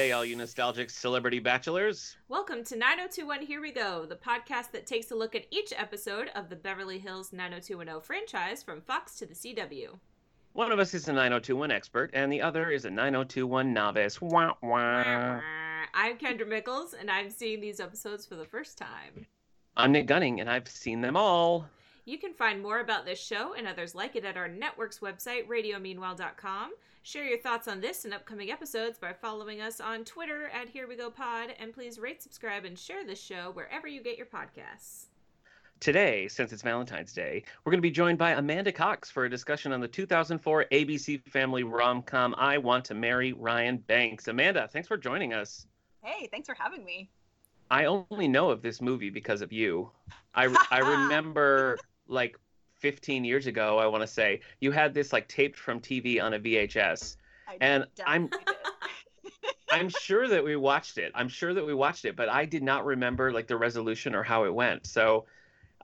day, all you nostalgic celebrity bachelors. Welcome to 9021 Here We Go, the podcast that takes a look at each episode of the Beverly Hills 90210 franchise from Fox to the CW. One of us is a 9021 expert, and the other is a 9021 novice. Wah, wah. I'm Kendra Mickles, and I'm seeing these episodes for the first time. I'm Nick Gunning, and I've seen them all. You can find more about this show and others like it at our network's website, radiomeanwhile.com. Share your thoughts on this and upcoming episodes by following us on Twitter at Here We Go Pod, and please rate, subscribe, and share this show wherever you get your podcasts. Today, since it's Valentine's Day, we're going to be joined by Amanda Cox for a discussion on the 2004 ABC Family rom com I Want to Marry Ryan Banks. Amanda, thanks for joining us. Hey, thanks for having me. I only know of this movie because of you. I, I remember like 15 years ago, I want to say, you had this like taped from TV on a VHS. I And I'm- I'm sure that we watched it. I'm sure that we watched it, but I did not remember like the resolution or how it went. So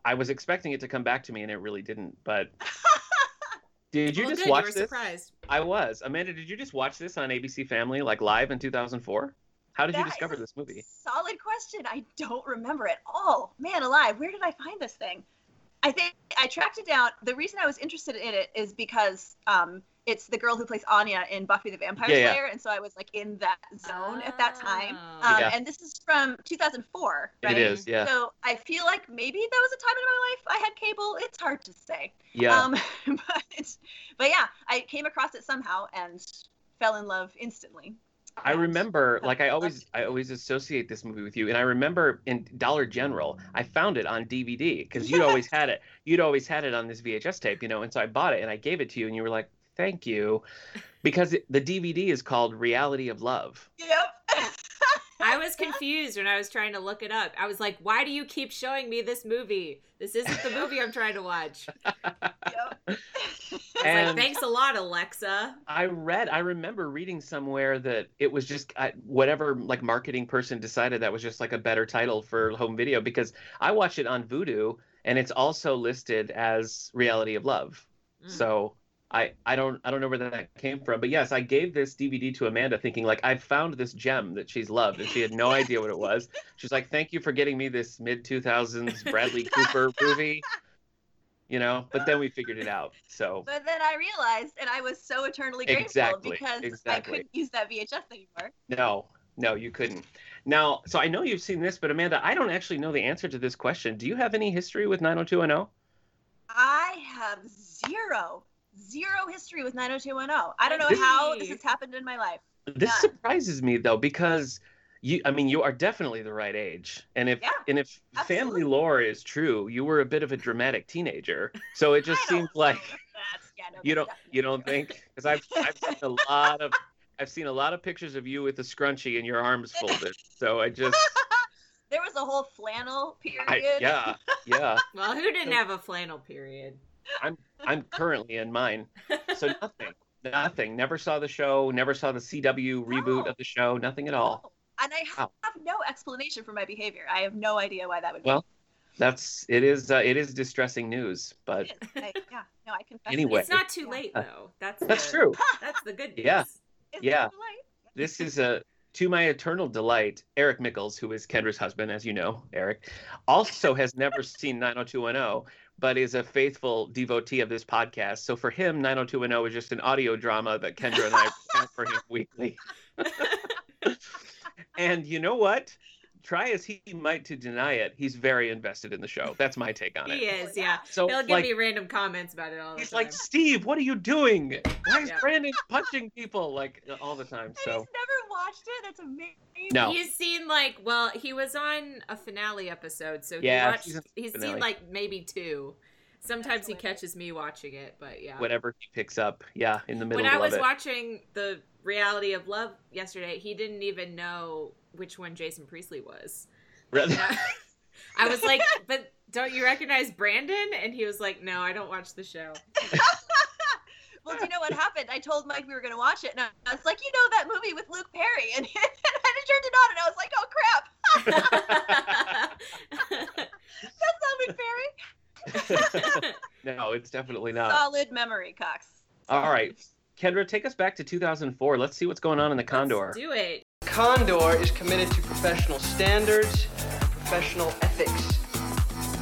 I was expecting it to come back to me and it really didn't. But did you well, just good, watch you this? surprised. I was. Amanda, did you just watch this on ABC Family like live in 2004? How did you discover is this movie? Solid question. I don't remember at all. Man alive, where did I find this thing? I think I tracked it down. The reason I was interested in it is because um, it's the girl who plays Anya in Buffy the Vampire Yeah, yeah. Slayer, and so I was like in that zone at that time. Oh. Um, Yeah. And this is from 2004, right? It is, yeah. So I feel like maybe that was a time in my life I had cable. It's hard to say. Yeah. Um, but but yeah, I came across it somehow and fell in love instantly. I remember, like, I always. I always associate this movie with you, and I remember in Dollar General, I found it on DVD because you'd always had it, you'd always had it on this VHS tape, you know, and so I bought it and I gave it to you, and you were like, "Thank you," because it, the DVD is called Reality of Love. Yep. I was confused when I was trying to look it up. I was like, why do you keep showing me this movie? This isn't the movie I'm trying to watch. yep. And- like, thanks a lot, Alexa. I read, I remember reading somewhere that it was just I, whatever like marketing person decided that was just like a better title for home video because I watched it on Vudu and it's also listed as Reality of Love. Mm. So I I don't I don't know where that came from, but yes, I gave this DVD to Amanda thinking like I found this gem that she's loved and she had no idea what it was. She's like, "Thank you for getting me this mid 2000s Bradley Cooper movie." You know, but then we figured it out. So But then I realized, and I was so eternally grateful Exactly, because I couldn't use that VHS anymore. no, no, you couldn't. Now, so I know you've seen this, but Amanda, I don't actually know the answer to this question. Do you have any history with 90210? I have zero, zero history with 90210. I don't know how this has happened in my life. This None. surprises me though because you I mean you are definitely the right age. And if Yeah, and if family lore is true, you were a bit of a dramatic teenager. So it just seems like yeah, no, you don't you don't definitely think cuz I've I've seen a lot of I've seen a lot of pictures of you with a scrunchie and your arms folded. So I just there was a whole flannel period. I, yeah, yeah. Well, who didn't have a flannel period? I'm I'm currently in mine. So nothing. Nothing. Never saw the show, never saw the CW reboot No. of the show, nothing at all. No. And I have Wow. no explanation for my behavior. I have no idea why that would be. Well, That's it is uh, it is distressing news, but I, yeah, no, I confess. Anyway. It's not too Yeah. late though. That's that's the, true. That's the good news. Yeah. It's yeah. not too late. This is a to my eternal delight. Eric Mickles, who is Kendra's husband, as you know, Eric, also has never seen 90210, but is a faithful devotee of this podcast. So for him, 90210 is just an audio drama that Kendra and I present for him weekly. and you know what? Try as he might to deny it, he's very invested in the show. That's my take on it. He is, yeah. So He'll give like, me random comments about it all the he's time. like, Steve, what are you doing? Why is Yeah. Brandon punching people like uh, all the time? And So he's never watched it. That's amazing. No. He's seen like well, he was on a finale episode, so he Yeah, watched. season He's seen like maybe two. Sometimes he catches me watching it, but yeah. whatever he picks up, yeah, in the middle when I of was it. watching the Reality of Love yesterday, he didn't even know which one Jason Priestley was. Rather- Yeah. I was like, "But don't you recognize Brandon?" And he was like, "No, I don't watch the show." well, do you know what happened? I told Mike we were going to watch it, and I was like, you know that movie with Luke Perry, and, and I turned it on, and I was like, oh crap, that's not Luke Perry. no, it's definitely not. Solid memory, Cox. All right, Kendra, take us back to 2004. Let's see what's going on in the Condor. Let's do it. Condor is committed to professional standards and professional ethics.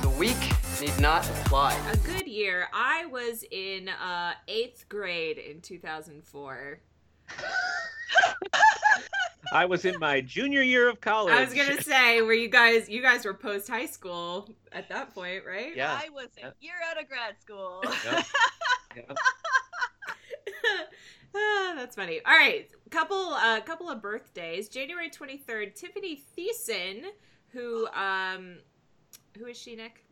The weak need not apply. A good year. I was in uh, eighth grade in 2004. I was in my junior year of college. I was gonna say, were you guys? You guys were post high school at that point, right? Yeah. I was a year out of grad school. Yep. Yep. ah, that's funny. All right, couple uh, couple of birthdays. January twenty third, Tiffany Thiessen, who um, who is she, Nick?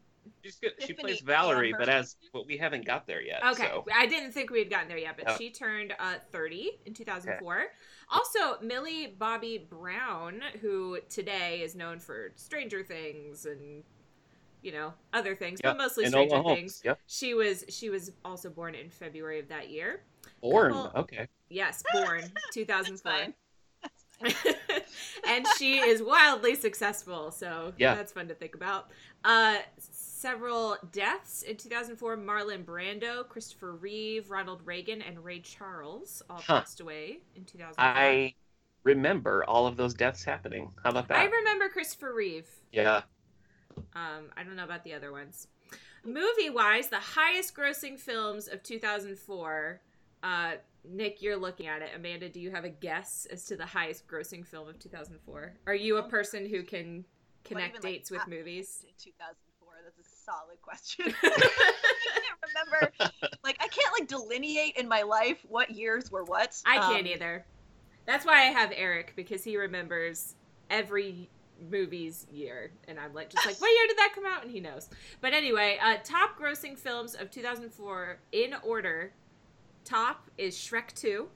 She's good. She plays Valerie, Amber. but as but we haven't got there yet. Okay, So. I didn't think we had gotten there yet, but Oh. she turned uh, 30 in 2004. Also, Millie Bobby Brown, who today is known for Stranger Things and you know other things, Yep, but mostly and Stranger Things. Yep. She was she was also born in February of that year. Born. Couple- Okay. Yes, born 2005. and she is wildly successful, so Yeah. that's fun to think about. Uh, several deaths in 2004: Marlon Brando, Christopher Reeve, Ronald Reagan, and Ray Charles all Huh. passed away in 2004. I remember all of those deaths happening. How about that? I remember Christopher Reeve. yeah. Um, I don't know about the other ones. Movie wise, the highest grossing films of 2004. Uh, Nick, you're looking at it. Amanda, do you have a guess as to the highest grossing film of 2004? Are you a person who can connect even, like, dates with movies? In 2004, that's a solid question. I can't remember. Like, I can't like delineate in my life what years were what. I can't Um, either. That's why I have Eric because he remembers every movie's year, and I'm like, just like, what year did that come out? And he knows. But anyway, uh, top grossing films of 2004 in order. Top is Shrek 2.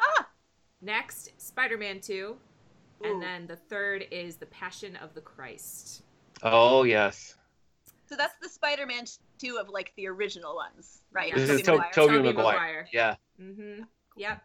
Ah! Next, Spider Man 2. Ooh. And then the third is The Passion of the Christ. Oh yes. So that's the Spider-Man 2 of like the original ones, right? This is Tobey To- Maguire. Tobey Tobey Maguire. Maguire. Yeah. Mm-hmm. Yep.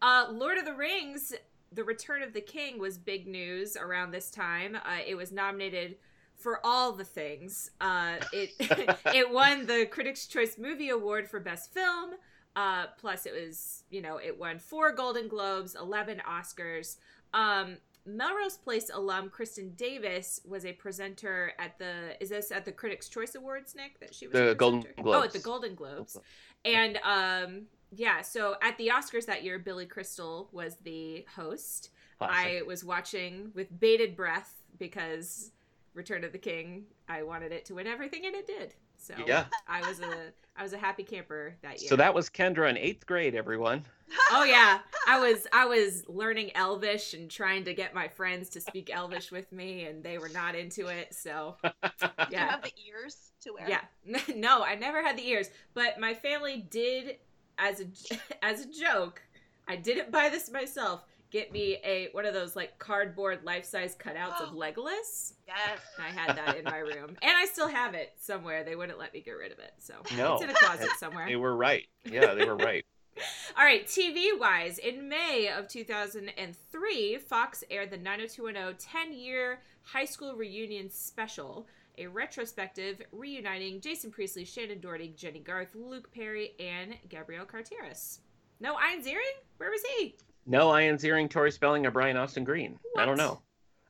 Uh, Lord of the Rings: The Return of the King was big news around this time. Uh, it was nominated for all the things. Uh, it it won the Critics' Choice Movie Award for Best Film. Uh, plus, it was you know it won four Golden Globes, eleven Oscars. Um, Melrose Place alum Kristin Davis was a presenter at the. Is this at the Critics' Choice Awards, Nick? That she was The Golden? Globes. Oh, at the Golden Globes. And um yeah, so at the Oscars that year, Billy Crystal was the host. Classic. I was watching with bated breath because Return of the King, I wanted it to win everything and it did. So Yeah. I was a I was a happy camper that year. So that was Kendra in eighth grade, everyone. Oh yeah, I was I was learning Elvish and trying to get my friends to speak Elvish with me, and they were not into it. So Do you yeah, have the ears to wear? yeah. no, I never had the ears, but my family did as a as a joke. I didn't buy this myself. Get me a one of those like cardboard life size cutouts of oh. Legolas. Yes. I had that in my room, and I still have it somewhere. They wouldn't let me get rid of it, so No. it's in a closet somewhere. They were right. Yeah, they were right. All right, TV wise, in May of 2003, Fox aired the 90210 10 year high school reunion special, a retrospective reuniting Jason Priestley, Shannen Doherty, Jennie Garth, Luke Perry, and Gabrielle Carteris. No Ian Ziering? Where was he? No Ian Ziering, Tori Spelling, or Brian Austin Green. I don't know.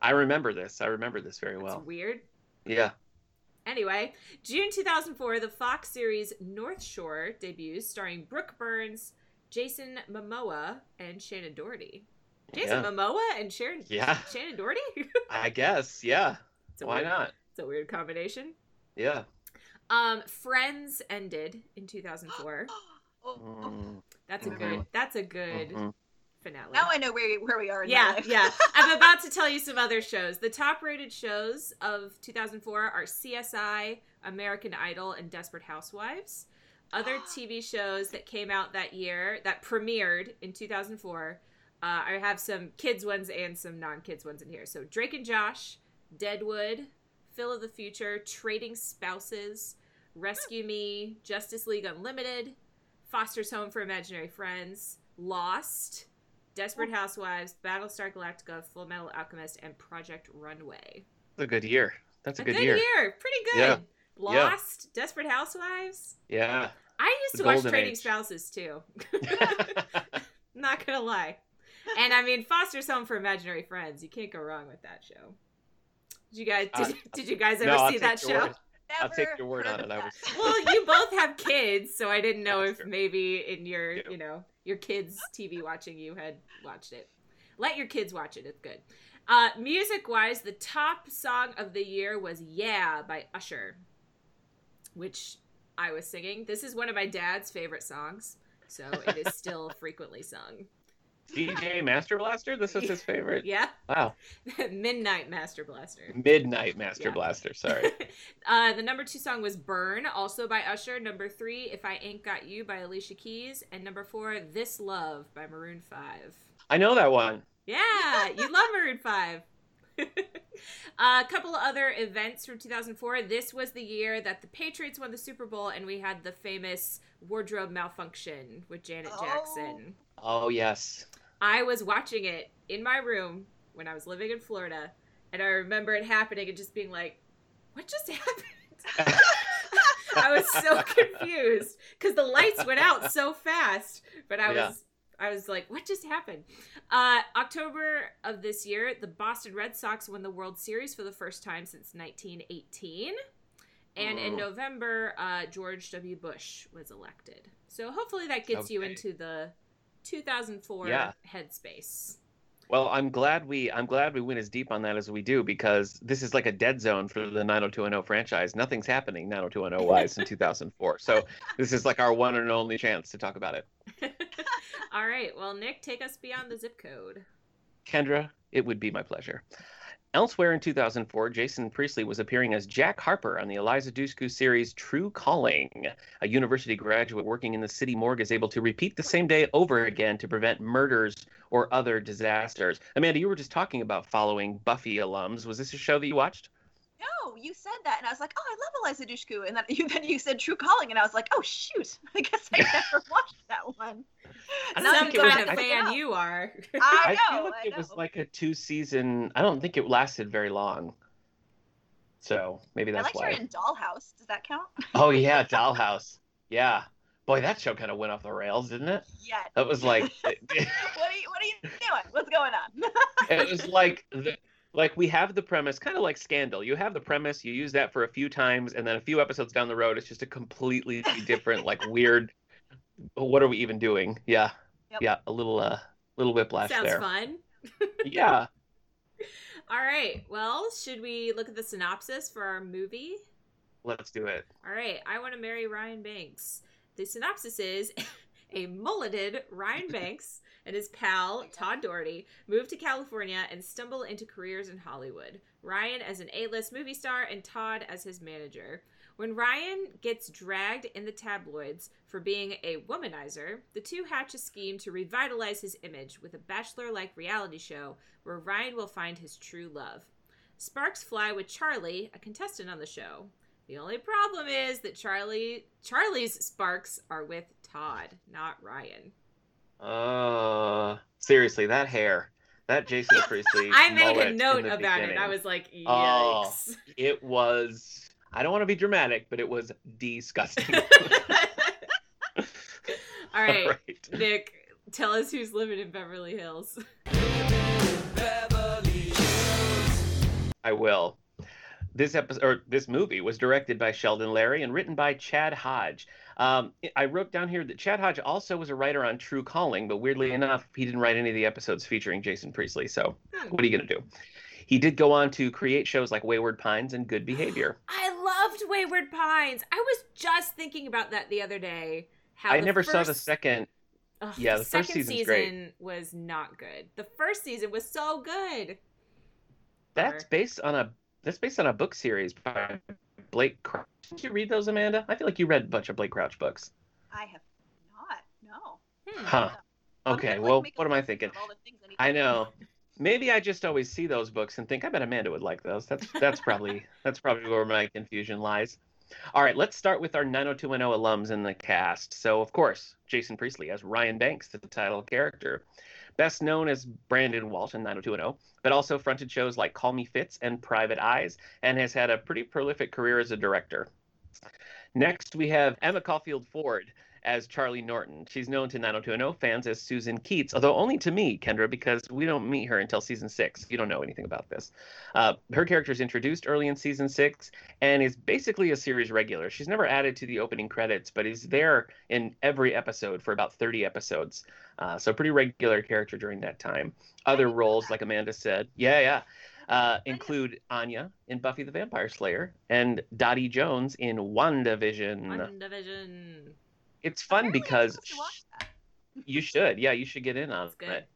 I remember this. I remember this very That's well. weird. Yeah. Anyway, June 2004, the Fox series North Shore debuts, starring Brooke Burns, Jason Momoa, and Shannen Doherty. Jason Yeah. Momoa and Sharon, Yeah. Shannen Doherty? I guess. Yeah. It's Why weird, not? It's a weird combination. Yeah. Um, Friends ended in 2004. Oh, oh. Mm, That's a good. That's a good mhm. Finale. Now I know where we, where we are in yeah, life. yeah. I'm about to tell you some other shows. The top-rated shows of 2004 are CSI, American Idol, and Desperate Housewives. Other TV shows that came out that year that premiered in 2004. Uh, I have some kids ones and some non-kids ones in here. So Drake and Josh, Deadwood, Phil of the Future, Trading Spouses, Rescue Me, Justice League Unlimited, Foster's Home for Imaginary Friends, Lost, Desperate Housewives, Battlestar Galactica, Full Metal Alchemist, and Project Runway. That's a good year. That's a, A good, good year. year. Pretty good. Yeah. Yeah. Lost, Desperate Housewives. Yeah. I used The to watch Trading age. Spouses too. Not gonna lie. and I mean, Foster's Home for Imaginary Friends. You can't go wrong with that show. Did you guys? Did, Uh, did you guys ever no, see that your show? Word. I'll take your word on it. I was- well, you both have kids, so I didn't know That's if true. maybe in your, Yeah. you know, your kids' TV watching you had watched it. Let your kids watch it. It's good. Uh, music wise, the top song of the year was "Yeah" by Usher, which I was singing. This is one of my dad's favorite songs, so it is still frequently sung. DJ Master Blaster. This is his favorite. Yeah, Wow. Midnight Master Blaster. Midnight Master Yeah. Blaster. Sorry. uh, the number two song was Burn, also by Usher. Number three, If I Ain't Got You by Alicia Keys. And number four, This Love by Maroon 5. I know that one. Yeah, you love Maroon 5. a couple other events from 2004. This was the year that the Patriots won the Super Bowl, and we had the famous wardrobe malfunction with Janet Oh. Jackson. Oh yes. I was watching it in my room when I was living in Florida, and I remember it happening and just being like, "What just happened?" I was so confused because the lights went out so fast, but I Yeah. was I was like, "What just happened?" Uh, October of this year, the Boston Red Sox won the World Series for the first time since 1918. And in. November, uh, George W. Bush was elected. So hopefully that gets you into the 2004 Yeah. headspace. Well, I'm glad we I'm glad we went as deep on that as we do because this is like a dead zone for the 90210 franchise. Nothing's happening 90210 wise in 2004. So this is like our one and only chance to talk about it. All right. Well, Nick, take us beyond the zip code. Kendra, it would be my pleasure. Elsewhere in 2004, Jason Priestley was appearing as Jack Harper on the Eliza Dushku series True Calling. A university graduate working in the city morgue is able to repeat the same day over again to prevent murders or other disasters. Amanda, you were just talking about following Buffy alums. Was this a show that you watched? No, you said that, and I was like, oh, I love Eliza Dushku, and then you then you said True Calling, and I was like, oh shoot, I guess I never watched that one. I Now don't Some think it I'm was- kind of gonna I- look it fan you are. I I feel like I it was like a two season. I don't think it lasted very long. So maybe I that's liked why. her in Dollhouse. Does that count? Oh yeah, Dollhouse. Yeah. Boy, that show kind of went off the rails, didn't it? Yeah. That was like what are you What are you doing? What's going on? it was like the, like we have the premise kind of like scandal you have the premise you use that for a few times and then a few episodes down the road it's just a completely different like weird what are we even doing yeah Yep. yeah a little uh little whiplash Sounds there fun. yeah All right. Well, should we look at the synopsis for our movie? let's do it All right. I want to marry Ryan Banks. The synopsis is a mulleted Ryan Banks and his pal Todd Doherty move to California and stumble into careers in Hollywood. Ryan as an A-list movie star and Todd as his manager. When Ryan gets dragged in the tabloids for being a womanizer, the two hatch a scheme to revitalize his image with a bachelor-like reality show where Ryan will find his true love. Sparks fly with Charlie, a contestant on the show. The only problem is that Charlie Charlie's sparks are with Todd, not Ryan. Uh seriously that hair that jason priestley I made a note about it. I was like, yikes. Oh. it was i don't want to be dramatic but it was disgusting All right, right. Nick, tell us who's living in Beverly Hills. I will. This episode or this movie was directed by Sheldon Larry and written by Chad Hodge. Um, I wrote down here that Chad Hodge also was a writer on True Calling, but weirdly enough, he didn't write any of the episodes featuring Jason Priestley. So, what are you gonna do? He did go on to create shows like Wayward Pines and Good Behavior. I loved Wayward Pines. I was just thinking about that the other day. How I never saw the second. Ugh, yeah, the, the first second season great. was not good. The first season was so good. That's based on a that's based on a book series by Blake Crouch. Did you read those, Amanda? I feel like you read a bunch of Blake Crouch books. I have not. No. Hmm. Huh. Okay, like, well, what am I thinking? of all the things I I know. Maybe I just always see those books and think I bet Amanda would like those. That's that's probably that's probably where my confusion lies. All right, let's start with our 90210 alums in the cast. So, of course, Jason Priestley as Ryan Banks, the title character. Best known as Brandon Walsh in 90210, but also fronted shows like Call Me Fitz and Private Eyes, and has had a pretty prolific career as a director. Next, we have Emma Caulfield Ford as Charlie Norton. She's known to 90210 fans as Susan Keats, although only to me, Kendra, because we don't meet her until season six. You don't know anything about this. Uh, her character is introduced early in season six and is basically a series regular. She's never added to the opening credits, but is there in every episode for about 30 episodes. Uh, so pretty regular character during that time. Other roles, like Amanda said, yeah, yeah, uh, include Anya in Buffy the Vampire Slayer and Dottie Jones in WandaVision. WandaVision. It's fun because supposed to watch that. you should, yeah, you should get in on good. it.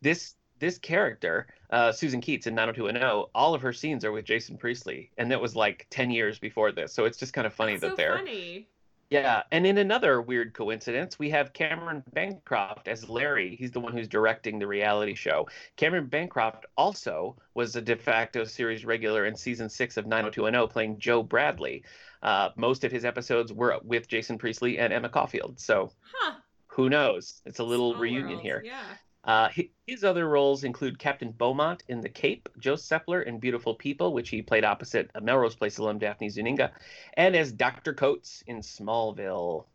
This this character, uh, Susan Keats in 90210, all of her scenes are with Jason Priestley, and that was like 10 years before this. So it's just kind of funny That's that so they're funny. yeah, and in another weird coincidence, we have Cameron Bancroft as Larry. He's the one who's directing the reality show. Cameron Bancroft also was a de facto series regular in season six of 90210, playing Joe Bradley. Uh, most of his episodes were with Jason Priestley and Emma Caulfield. So Huh. who knows? It's a little Small reunion world. here. Yeah. Uh, his other roles include Captain Beaumont in The Cape, Joe Sepler in Beautiful People, which he played opposite a Melrose Place alum Daphne Zuniga, and as Dr. Coates in Smallville.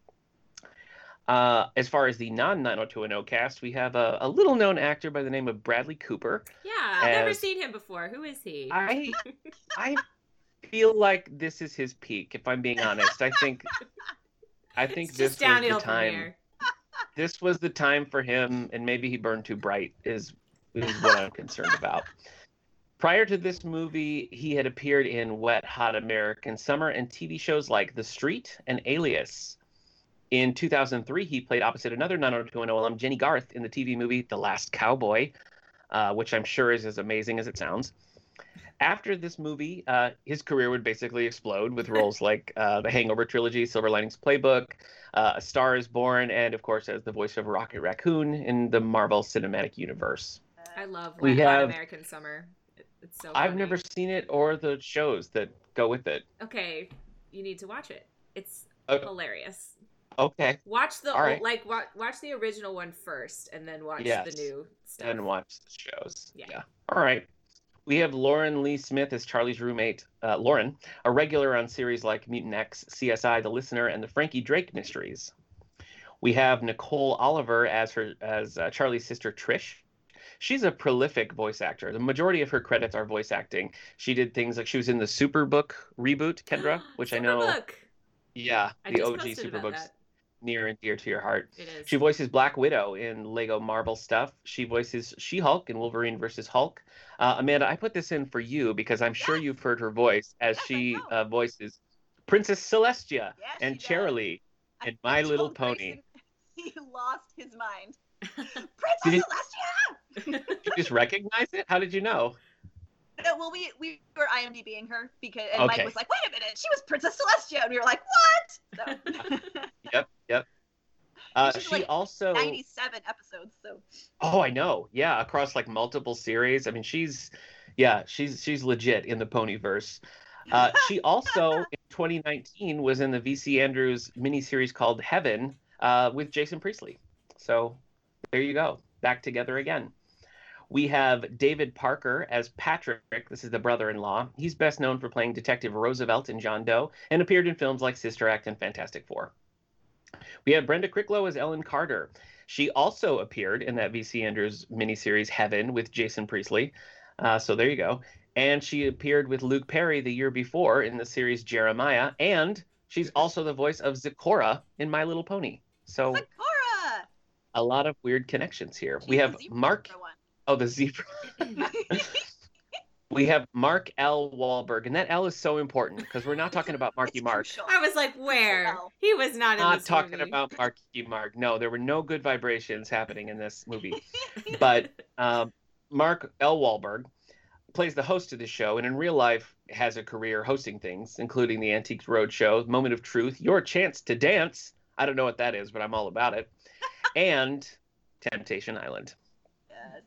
Uh, as far as the non 90210 cast, we have a, a little known actor by the name of Bradley Cooper. Yeah. I've never seen him before. Who is he? I I feel like this is his peak, if I'm being honest. I think I think it's this was the time this was the time for him, and maybe he burned too bright, is, is what I'm concerned about. Prior to this movie, he had appeared in Wet Hot American Summer and TV shows like The Street and Alias. In 2003, he played opposite another 90210 alum, Jennie Garth, in the TV movie The Last Cowboy, uh, which I'm sure is as amazing as it sounds. After this movie, uh, his career would basically explode with roles like uh, the Hangover trilogy, Silver Linings Playbook, uh, A Star is Born, and of course, as the voice of Rocket Raccoon in the Marvel Cinematic Universe. I love We have- American Summer. It's so. I've never seen it or the shows that go with it. Okay, you need to watch it. It's Uh, hilarious. Okay, Watch the all right. like watch, watch the original one first, and then watch Yes. the new stuff. and watch the shows. Yeah. All right. We have Lauren Lee Smith as Charlie's roommate, uh, Lauren, a regular on series like Mutant X, CSI: The Listener, and the Frankie Drake Mysteries. We have Nicole Oliver as her as uh, Charlie's sister Trish. She's a prolific voice actor. The majority of her credits are voice acting. She did things like she was in the Superbook reboot, Kendra, which I know, Superbook. yeah, I the OG Superbook's. Near and dear to your heart. It is. She voices Black Widow in Lego Marvel stuff. She voices She Hulk in Wolverine versus Hulk. Uh, Amanda, I put this in for you because I'm sure Yes. you've heard her voice as Yes, she uh, voices Princess Celestia Yes, and she does. Cheerilee in My I Little Pony. Grayson He lost his mind. Did Princess it- Celestia! Did you just recognize it? How did you know? No, well, we we were IMDbing her because and Okay. Mike was like, "Wait a minute, she was Princess Celestia," and we were like, "What?" So, Yep, yep. Uh, she like also. ninety-seven episodes. So Oh, I know. Yeah, across like multiple series. I mean, she's, yeah, she's she's legit in the Ponyverse. Uh, she also in 2019 was in the VC Andrews miniseries called Heaven uh, with Jason Priestley. So there you go, back together again. We have David Parker as Patrick. This is the brother-in-law. He's best known for playing Detective Roosevelt in John Doe and appeared in films like Sister Act and Fantastic Four. We have Brenda Crichlow as Ellen Carter. She also appeared in that VC Andrews miniseries Heaven with Jason Priestley. Uh, so there you go. And she appeared with Luke Perry the year before in the series Jeremiah. And she's also the voice of Zecora in My Little Pony. So Sakura. a lot of weird connections here. She's we have Mark. one. Oh, the zebra. We have Mark L. Wahlberg. And that L is so important because we're not talking about Marky It's Mark. I was like, where? He was not in not this talking movie. about Marky Mark. No, there were no good vibrations happening in this movie. but um, Mark L. Wahlberg plays the host of the show, and in real life has a career hosting things, including the Antiques Roadshow, Moment of Truth, Your Chance to Dance. I don't know what that is, but I'm all about it. and Temptation Island. Yes.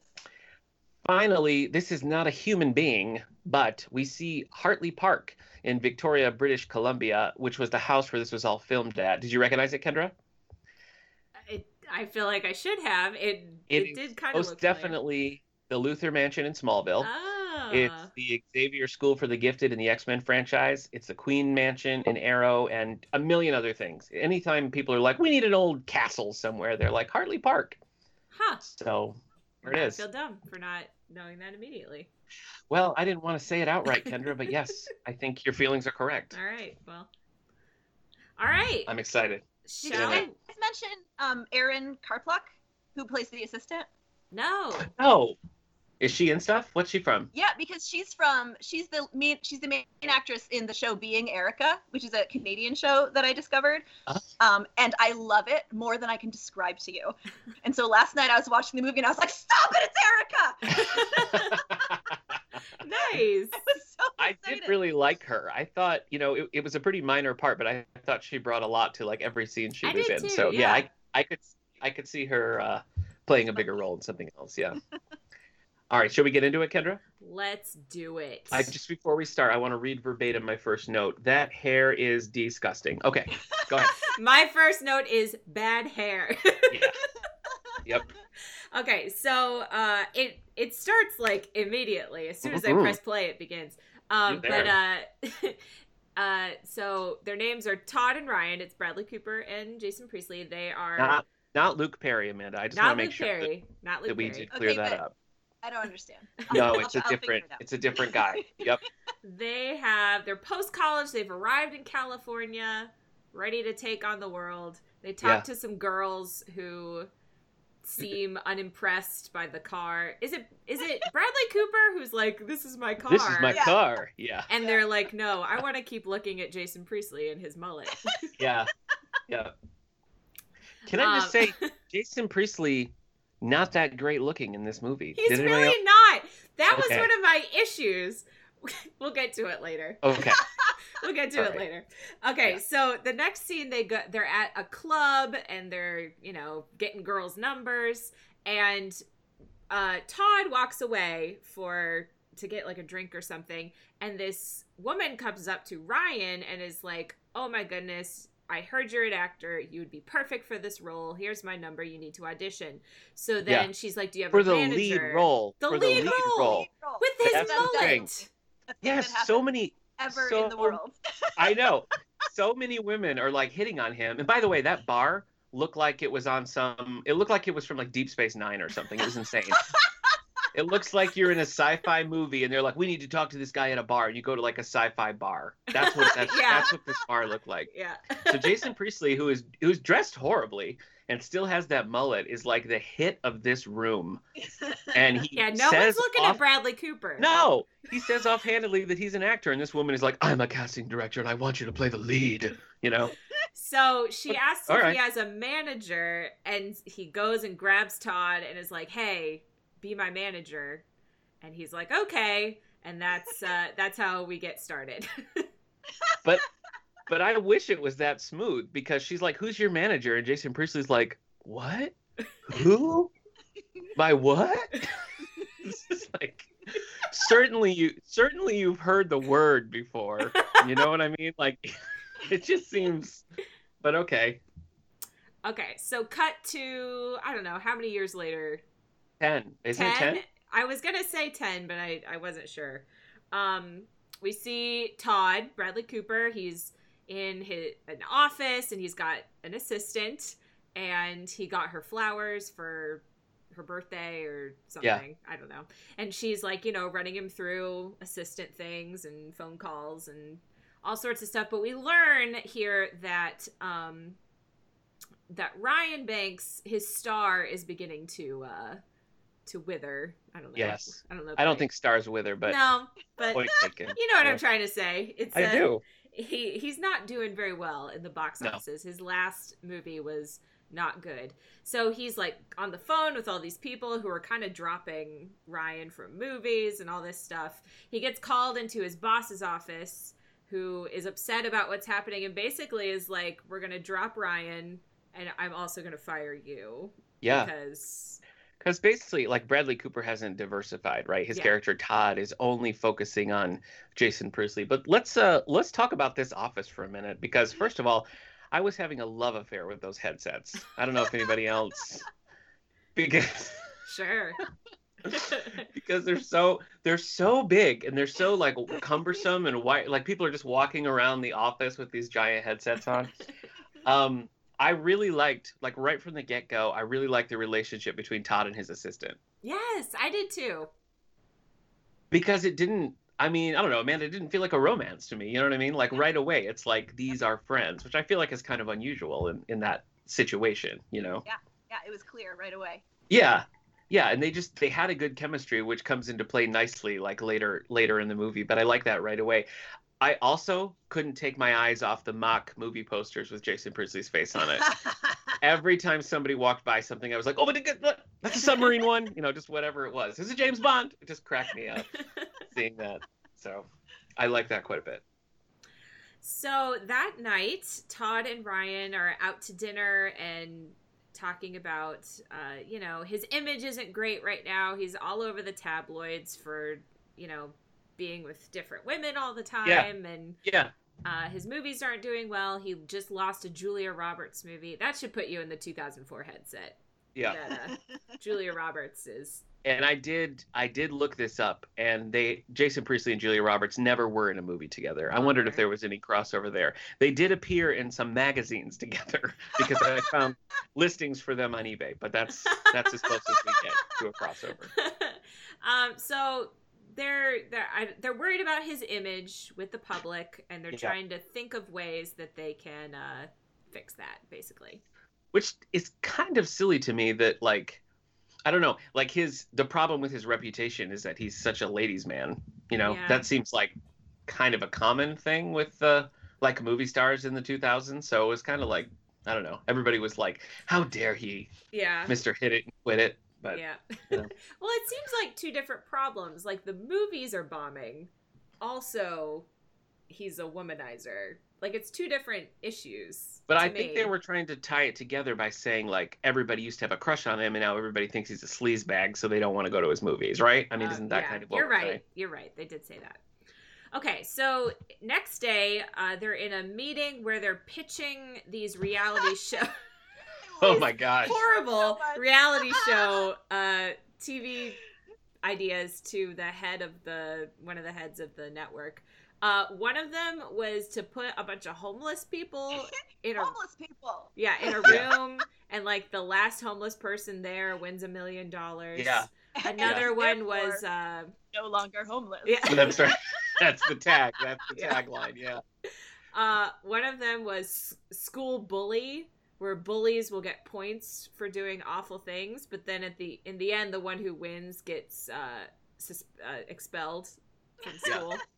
Finally, this is not a human being, but we see Hatley Park in Victoria, British Columbia, which was the house where this was all filmed at. Did you recognize it, Kendra? It, I feel like I should have. It it, It did kind of Most look familiar. definitely the Luthor Mansion in Smallville. Oh. It's the Xavier School for the Gifted in the X Men franchise. It's the Queen Mansion in Arrow and a million other things. Anytime people are like, we need an old castle somewhere, they're like, Hatley Park. Huh. So there it I is. feel dumb for not knowing that immediately. Well, I didn't want to say it outright, Kendra, but yes, I think your feelings are correct. All right. Well. All right. I'm excited. Did you Shall guys mention um, Erin Karpluk, who plays the assistant? No. Oh, is she in stuff? What's she from? Yeah, because she's from she's the main she's the main actress in the show Being Erica, which is a Canadian show that I discovered. Oh. Um, and I love it more than I can describe to you. And so last night I was watching the movie and I was like, "Stop it! It's Erica!" Nice. I was so I did really like her. I thought, you know, it, it was a pretty minor part, but I thought she brought a lot to like every scene she I was did in. too, so yeah. I, I could, I could see her uh, playing a bigger role in something else. Yeah. All right, should we get into it, Kendra? Let's do it. I just before we start, I want to read verbatim my first note. That hair is disgusting. Okay, go ahead. My first note is bad hair. Yeah. Yep. okay, so uh, it it starts like immediately as soon as I Mhm. press play, it begins. Um, but uh, uh, so their names are Todd and Ryan. It's Bradley Cooper and Jason Priestley. They are Not, not Luke Perry, Amanda. I just want to make Luke sure Perry, not that, Luke that we Perry. did clear Okay, that but- up. I don't understand. No, I'll- it's a I'll figure different. it. It's a different guy. Yep. They have they're post college. They've arrived in California, ready to take on the world. They talk Yeah. to some girls who seem unimpressed by the car. Is it is it Bradley Cooper who's like, "This is my car," This is my Yeah. car. Yeah. and they're like, "No, I want to keep looking at Jason Priestley and his mullet." Yeah. Yeah. Can I just Um, say, Jason Priestley, not that great looking in this movie. he's really not. That was Okay. one of my issues. We'll get to it later. Okay. we'll get to All it right. later. Okay, Yeah. so the next scene they go they're at a club and they're, you know, getting girls' numbers and uh Todd walks away for to get like a drink or something and this woman comes up to Ryan and is like, "Oh my goodness, I heard you're an actor. You would be perfect for this role. Here's my number. You need to audition." So then Yeah. she's like, "Do you have For a the manager?" lead role. The for lead the lead role. role. with his That's the mullet. thing. A thing that Yes, so many. ever so- in the world. I know. So many women are like hitting on him. And by the way, that bar looked like it was on some. It looked like it was from like Deep Space Nine or something. It was insane. it looks like you're in a sci-fi movie, and they're like, "We need to talk to this guy at a bar," and you go to like a sci-fi bar. That's what that's, Yeah. that's what this bar looked like. Yeah. So Jason Priestley, who is who's dressed horribly and still has that mullet, is like the hit of this room. And he Yeah, no one's looking off- at Bradley Cooper. No, he says offhandedly that he's an actor, and this woman is like, "I'm a casting director, and I want you to play the lead." You know? So she asks All if right. he has a manager, and he goes and grabs Todd and is like, "Hey, be my manager," and he's like, "Okay," and that's uh, that's how we get started. But but I wish it was that smooth because she's like, "Who's your manager?" And Jason Priestley's like, "What? Who? My what?" this is like certainly you certainly you've heard the word before. You know what I mean? Like it just seems. But okay, okay, so cut to I don't know how many years later. Ten. Isn't it ten? I was gonna say ten, but I I wasn't sure. Um, we see Todd Bradley Cooper. He's in his an office, and he's got an assistant, and he got her flowers for her birthday or something. Yeah. I don't know. And she's like, you know, running him through assistant things and phone calls and all sorts of stuff. But we learn here that um that Ryan Banks, his star is beginning to uh to wither. I don't know. Yes. I don't know. I don't think stars wither, but no, but you know what Yeah. I'm trying to say. It's I uh, do. He he's not doing very well in the box No. offices. His last movie was not good. So he's like on the phone with all these people who are kind of dropping Ryan from movies and all this stuff. He gets called into his boss's office who is upset about what's happening and basically is like we're going to drop Ryan and I'm also going to fire you Yeah. because Because basically, like Bradley Cooper hasn't diversified, right? His Yeah. character Todd is only focusing on Jason Priestley. But let's uh let's talk about this office for a minute because first of all, I was having a love affair with those headsets. I don't know if anybody else because sure. because they're so they're so big and they're so like cumbersome and white like people are just walking around the office with these giant headsets on um i really liked like right from the get-go i really liked the relationship between todd and his assistant yes, I did too. because it didn't i mean i don't know man it didn't feel like a romance to me you know what i mean like right away it's like these are friends which i feel like is kind of unusual in, in that situation you know Yeah, yeah, it was clear right away. yeah yeah and they just they had a good chemistry which comes into play nicely like later later in the movie but i like that right away i also couldn't take my eyes off the mock movie posters with jason priestley's face on it. Every time somebody walked by something i was like oh but look, that's a submarine one you know just whatever it was. Is it james bond? It just cracked me up seeing that. So i like that quite a bit. So that night, Todd and Ryan are out to dinner and talking about, uh, you know, his image isn't great right now. He's all over the tabloids for, you know, being with different women all the time, Yeah. and yeah uh, his movies aren't doing well. He just lost a Julia Roberts movie. That should put you in the 2004 headset. yeah That, uh, Julia Roberts is. and I did I did look this up, and they Jason Priestley and Julia Roberts never were in a movie together. I wondered if there was any crossover there. They did appear in some magazines together because I found listings for them on eBay, but that's that's as close as we get to a crossover. um, so they're they're I, they're worried about his image with the public, and they're Yeah. trying to think of ways that they can uh, fix that. Basically, Which is kind of silly to me that like I don't know, like his the problem with his reputation is that he's such a ladies' man. You know, Yeah. that seems like kind of a common thing with uh, like movie stars in the 2000s. So it was kind of like I don't know. Everybody was like, "How dare he, yeah, Mister Hit It and Quit It?" But yeah. you know. well, it seems like two different problems. Like the movies are bombing. Also, he's a womanizer. Like it's two different issues. but I think they were trying to tie it together by saying like everybody used to have a crush on him, and now everybody thinks he's a sleaze bag, so they don't want to go to his movies, right? I mean, Uh, isn't that yeah, kind of you're right. You're right. They did say that. Okay, so next day, uh, they're in a meeting where they're pitching these reality show Oh my gosh! horrible So reality show uh, TV ideas to the head of the one of the heads of the network. Uh, one of them was to put a bunch of homeless people in a Homeless people. yeah in a room, and like the last homeless person there wins a million dollars. Yeah. Another And one was uh, no longer homeless. yeah. That's right. That's the tag. That's the Yeah. tagline. Yeah. Uh, one of them was school bully, where bullies will get points for doing awful things, but then at the in the end, the one who wins gets uh, sus- uh expelled from Yeah. school.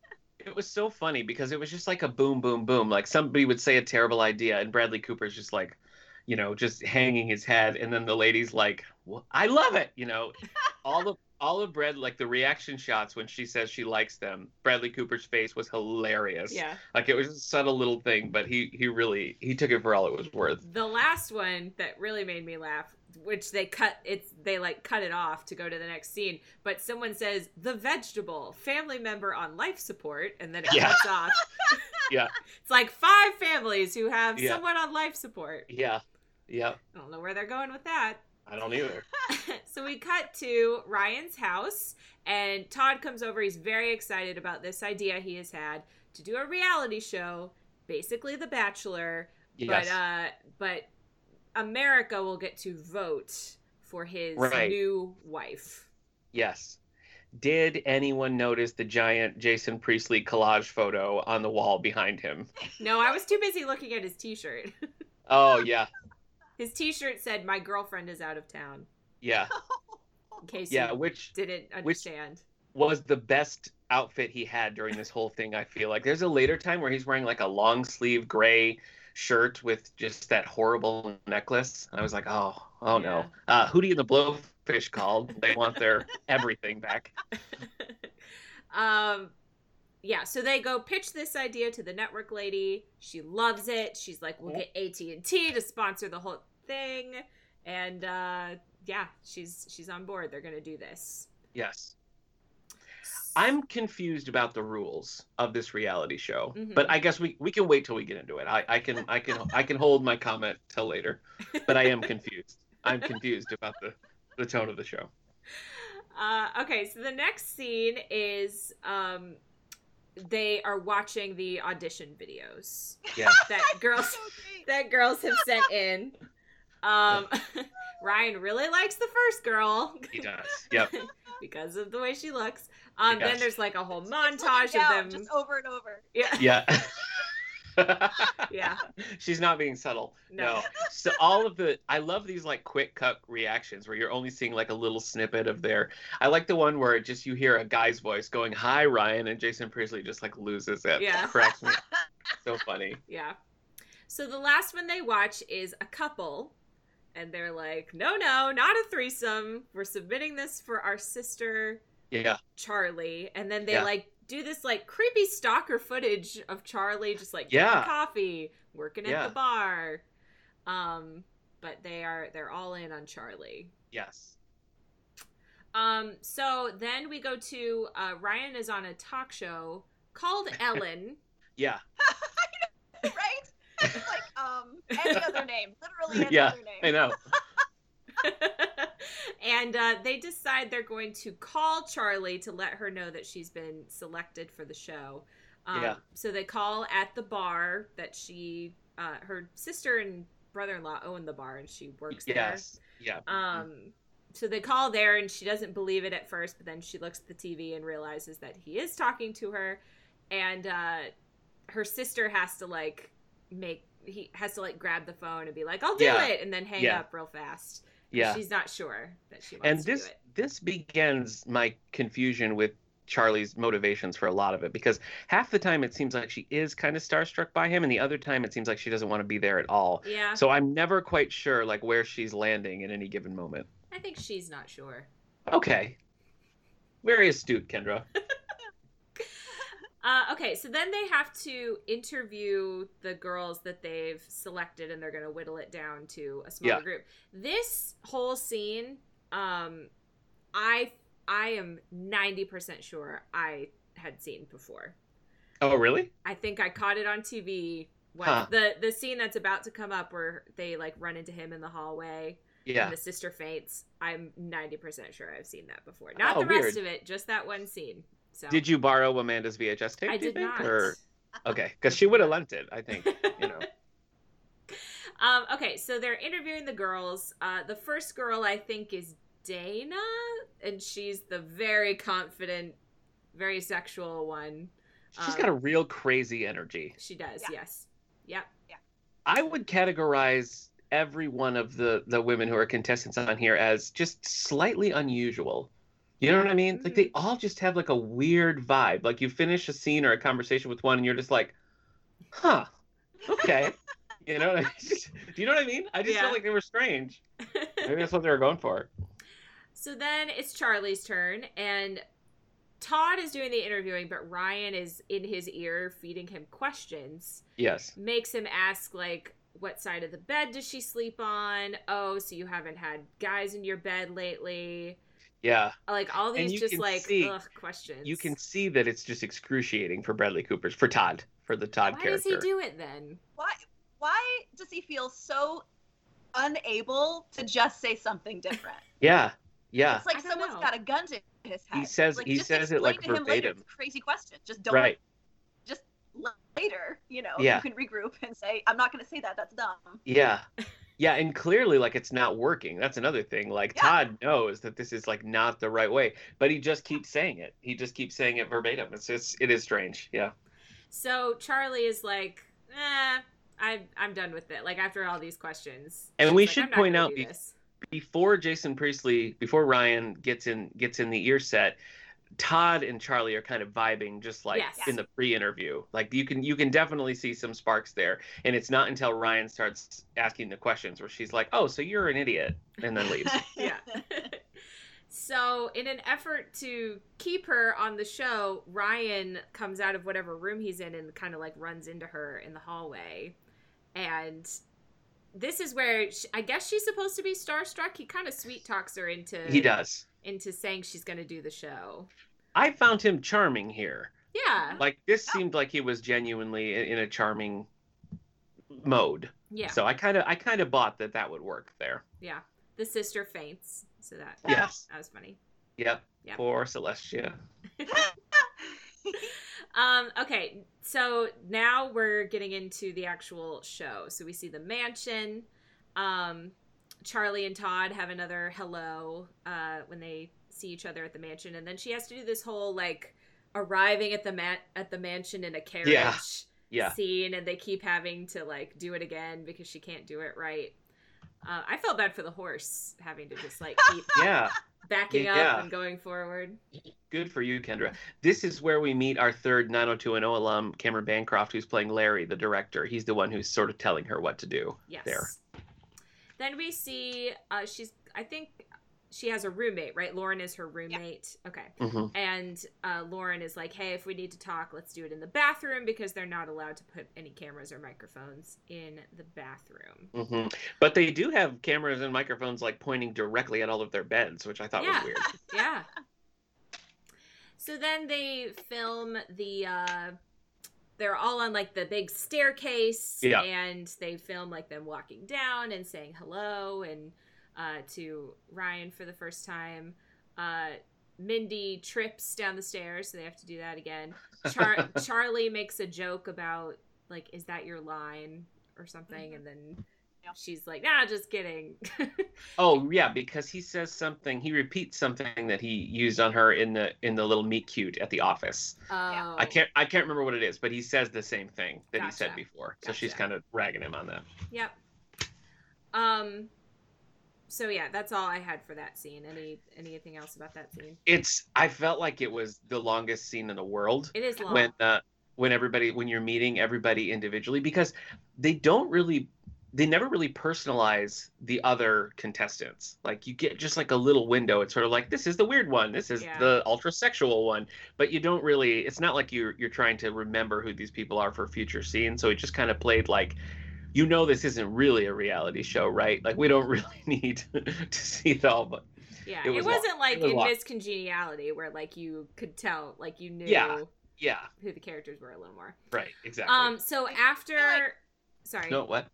It was so funny because it was just like a boom, boom, boom. Like somebody would say a terrible idea, and Bradley Cooper's just like, you know, just hanging his head, and then the lady's like, well, "I love it," you know. all of all of Brad like the reaction shots when she says she likes them. Bradley Cooper's face was hilarious. Yeah. Like it was a subtle little thing, but he he really he took it for all it was worth. The last one that really made me laugh, which they cut it's they like cut it off to go to the next scene, but someone says the vegetable family member on life support, and then it Yeah. cuts off. Yeah. It's like five families who have Yeah. someone on life support. Yeah. Yeah. I don't know where they're going with that. I don't either. so we cut to Ryan's house, and Todd comes over. He's very excited about this idea he has had to do a reality show, basically The Bachelor, Yes. but uh, but America will get to vote for his Right. new wife. Yes. Did anyone notice the giant Jason Priestley collage photo on the wall behind him? No, I was too busy looking at his T-shirt. Oh yeah, His T-shirt said, "My girlfriend is out of town." yeah, In case yeah. you Which didn't understand. was the best outfit he had during this whole thing. I feel like there's a later time where he's wearing like a long sleeve gray shirt with just that horrible necklace. And I was like, oh, oh no. Uh, Hootie and the Blowfish called. They want their everything back. um yeah so they go pitch this idea to the network lady she loves it she's like we'll get at&t to sponsor the whole thing and uh yeah she's she's on board they're gonna do this Yes. I'm confused about the rules of this reality show, Mhm. but I guess we, we can wait till we get into it. I, I can I can I can hold my comment till later, but I am confused. I'm confused about the the tone of the show. Uh, okay, so the next scene is um, they are watching the audition videos Yeah. that girls So that girls have sent in. Um, Ryan really likes the first girl He does. Yep. because of the way she looks. Um, Then there's like a whole montage of them. just over and over. Yeah, Yeah. yeah. She's not being subtle. No. No. So all of the I love these like quick cut reactions where you're only seeing like a little snippet of their I like the one where it just you hear a guy's voice going, Hi Ryan and Jason Priestley just like loses it. Yeah. Cracks me. So funny. Yeah. So the last one they watch is a couple, and they're like, no, no, not a threesome. We're submitting this for our sister Yeah. Charlie. And then they Yeah. like do this like creepy stalker footage of Charlie just like Yeah. coffee, working at Yeah. the bar. Um, but they are they're all in on Charlie. Yes. Um, so then we go to uh, Ryan is on a talk show called Ellen. Yeah. right? It's like um any other name. Literally any Yeah. other name. I know. And uh, they decide they're going to call Charlie to let her know that she's been selected for the show. Um, Yeah. So they call at the bar that she, uh, her sister and brother-in-law own the bar, and she works there. Yes. Yeah. Um, so they call there, and she doesn't believe it at first, but then she looks at the TV and realizes that he is talking to her, and uh, her sister has to like make he has to like grab the phone and be like, "I'll do Yeah. it," and then hang Yeah. up real fast. Yeah. She's not sure that she wants and to this do it. this begins my confusion with Charlie's motivations for a lot of it because half the time it seems like she is kind of starstruck by him and the other time it seems like she doesn't want to be there at all. Yeah, So I'm never quite sure like where she's landing in any given moment. I think she's not sure. Okay. Very astute, Kendra. Uh, okay, so then they have to interview the girls that they've selected, and they're going to whittle it down to a smaller Yeah. group. This whole scene, um, I I am ninety percent sure I had seen before. Oh, really? I think I caught it on TV. Once. Huh. The the scene that's about to come up where they like run into him in the hallway Yeah. and the sister faints. I'm ninety percent sure I've seen that before. Not Oh, the rest weird. of it, just that one scene. So Did you borrow Amanda's VHS tape? I did think? not. Or okay, because she would have lent it. I think. You know. Um, okay, so they're interviewing the girls. Uh, the first girl, I think, is Dana, and she's the very confident, very sexual one. She's Um, got a real crazy energy. She does, Yeah. yes. Yep. Yeah. I would categorize every one of the the women who are contestants on here as just slightly unusual. You know what I mean? Like mm-hmm. they all just have like a weird vibe. Like you finish a scene or a conversation with one and you're just like, "Huh. Okay." you know what I mean? Do you know what I mean? I just Yeah. felt like they were strange. Maybe that's what they were going for. So then it's Charlie's turn, and Todd is doing the interviewing, but Ryan is in his ear feeding him questions. Yes. Makes him ask, like, what side of the bed does she sleep on? Oh, so you haven't had guys in your bed lately? Yeah. Like, all these just, like, see- ugh, questions. You can see that it's just excruciating for Bradley Cooper's for Todd, for the Todd Why character. does he do it then? Why why does he feel so unable to just say something different? yeah. Yeah. It's like I don't someone's know. got a gun to his head. He says- like, he just says it, like, to him later verbatim. the crazy question. Just don't Right. just later, you know, Yeah. you can regroup and say, I'm not gonna say that, that's dumb. Yeah. Yeah, and clearly like it's not working. That's another thing. Like Yeah. Todd knows that this is like not the right way, but he just keeps saying it. He just keeps saying it verbatim. It's just it is strange. Yeah. So Charlie is like, eh, I, I'm done with it. Like, after all these questions. And we like, should point out be- Before Jason Priestley, before Ryan gets in gets in the ear set, Todd and Charlie are kind of vibing just like Yes. in the pre-interview. Like you can you can definitely see some sparks there. And it's not until Ryan starts asking the questions where she's like, "Oh, so you're an idiot," and then leaves. yeah. so, in an effort to keep her on the show, Ryan comes out of whatever room he's in and kind of like runs into her in the hallway. And this is where sh I guess she's supposed to be starstruck. He kind of sweet talks her into he does. Into saying she's going to do the show. I found him charming here. Yeah. Like this seemed like he was genuinely in, in a charming mode. Yeah. So I kind of I kind of bought that that would work there. yeah. The sister faints. So that Yes. that was funny. Yep. Yep. Poor Celestia. Um, okay, so now we're getting into the actual show. So we see the mansion. Um, Charlie and Todd have another hello uh, when they see each other at the mansion, and then she has to do this whole like arriving at the mat at the mansion in a carriage Yeah. Yeah. scene, and they keep having to like do it again because she can't do it right. Uh, I felt bad for the horse having to just like keep Yeah. backing Yeah. up and going forward. Good for you, Kendra. This is where we meet our third 90210 alum, Cameron Bancroft, who's playing Larry, the director. He's the one who's sort of telling her what to do. Yes. There. Then we see uh, she's. I think she has a roommate, right? Lauren is her roommate. Okay. hmm And uh, Lauren is like, "Hey, if we need to talk, let's do it in the bathroom because they're not allowed to put any cameras or microphones in the bathroom." hmm But they do have cameras and microphones like pointing directly at all of their beds, which I thought Yeah. was weird. Yeah. So then they film the. Uh, they're all on like the big staircase, Yeah. and they film like them walking down and saying hello and uh, to Ryan for the first time. Uh, Mindy trips down the stairs, so they have to do that again. Char- Charlie makes a joke about like, "Is that your line?" or something, Mhm. and then Yeah. She's like, "Nah, just kidding." Oh yeah, because he says something. He repeats something that he used on her in the in the little meet cute at the office. oh. I can't I can't remember what it is, but he says the same thing that he said before. So she's kind of ragging him on that. Yep. Um. So yeah, that's all I had for that scene. Any anything else about that scene? It's I felt like it was the longest scene in the world It is long. when uh, when everybody when you're meeting everybody individually because they don't really they never really personalize the other contestants. Like you get just like a little window. It's sort of like this is the weird one, this is Yeah. the ultra sexual one, but you don't really. It's not like you're you're trying to remember who these people are for future scenes. So it just kind of played like. You know this isn't really a reality show, right? Like we don't really need to see it all, but yeah, it it, was long. wasn't like It was in long. Miss Congeniality where like you could tell, like you knew Yeah. yeah, who the characters were a little more. right, exactly. Um. So I feel after, like- sorry. no, what?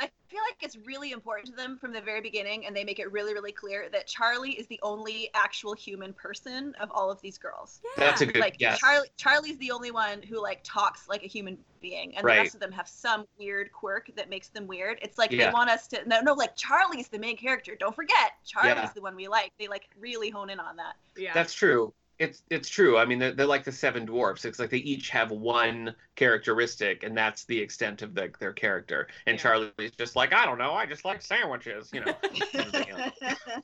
I feel like it's really important to them from the very beginning, and they make it really, really clear that Charlie is the only actual human person of all of these girls. Yeah. That's a good like yes. Charlie, Charlie's the only one who like talks like a human being, and Right. the rest of them have some weird quirk that makes them weird. It's like Yeah. they want us to no, no, like Charlie's the main character. Don't forget, Charlie's Yeah. the one we like. They like really hone in on that. Yeah. That's true. It's it's true. I mean, they're, they're like the seven dwarfs. It's like they each have one characteristic, and that's the extent of the, their character. And Yeah. Charlie's just like, I don't know, I just like sandwiches, you know,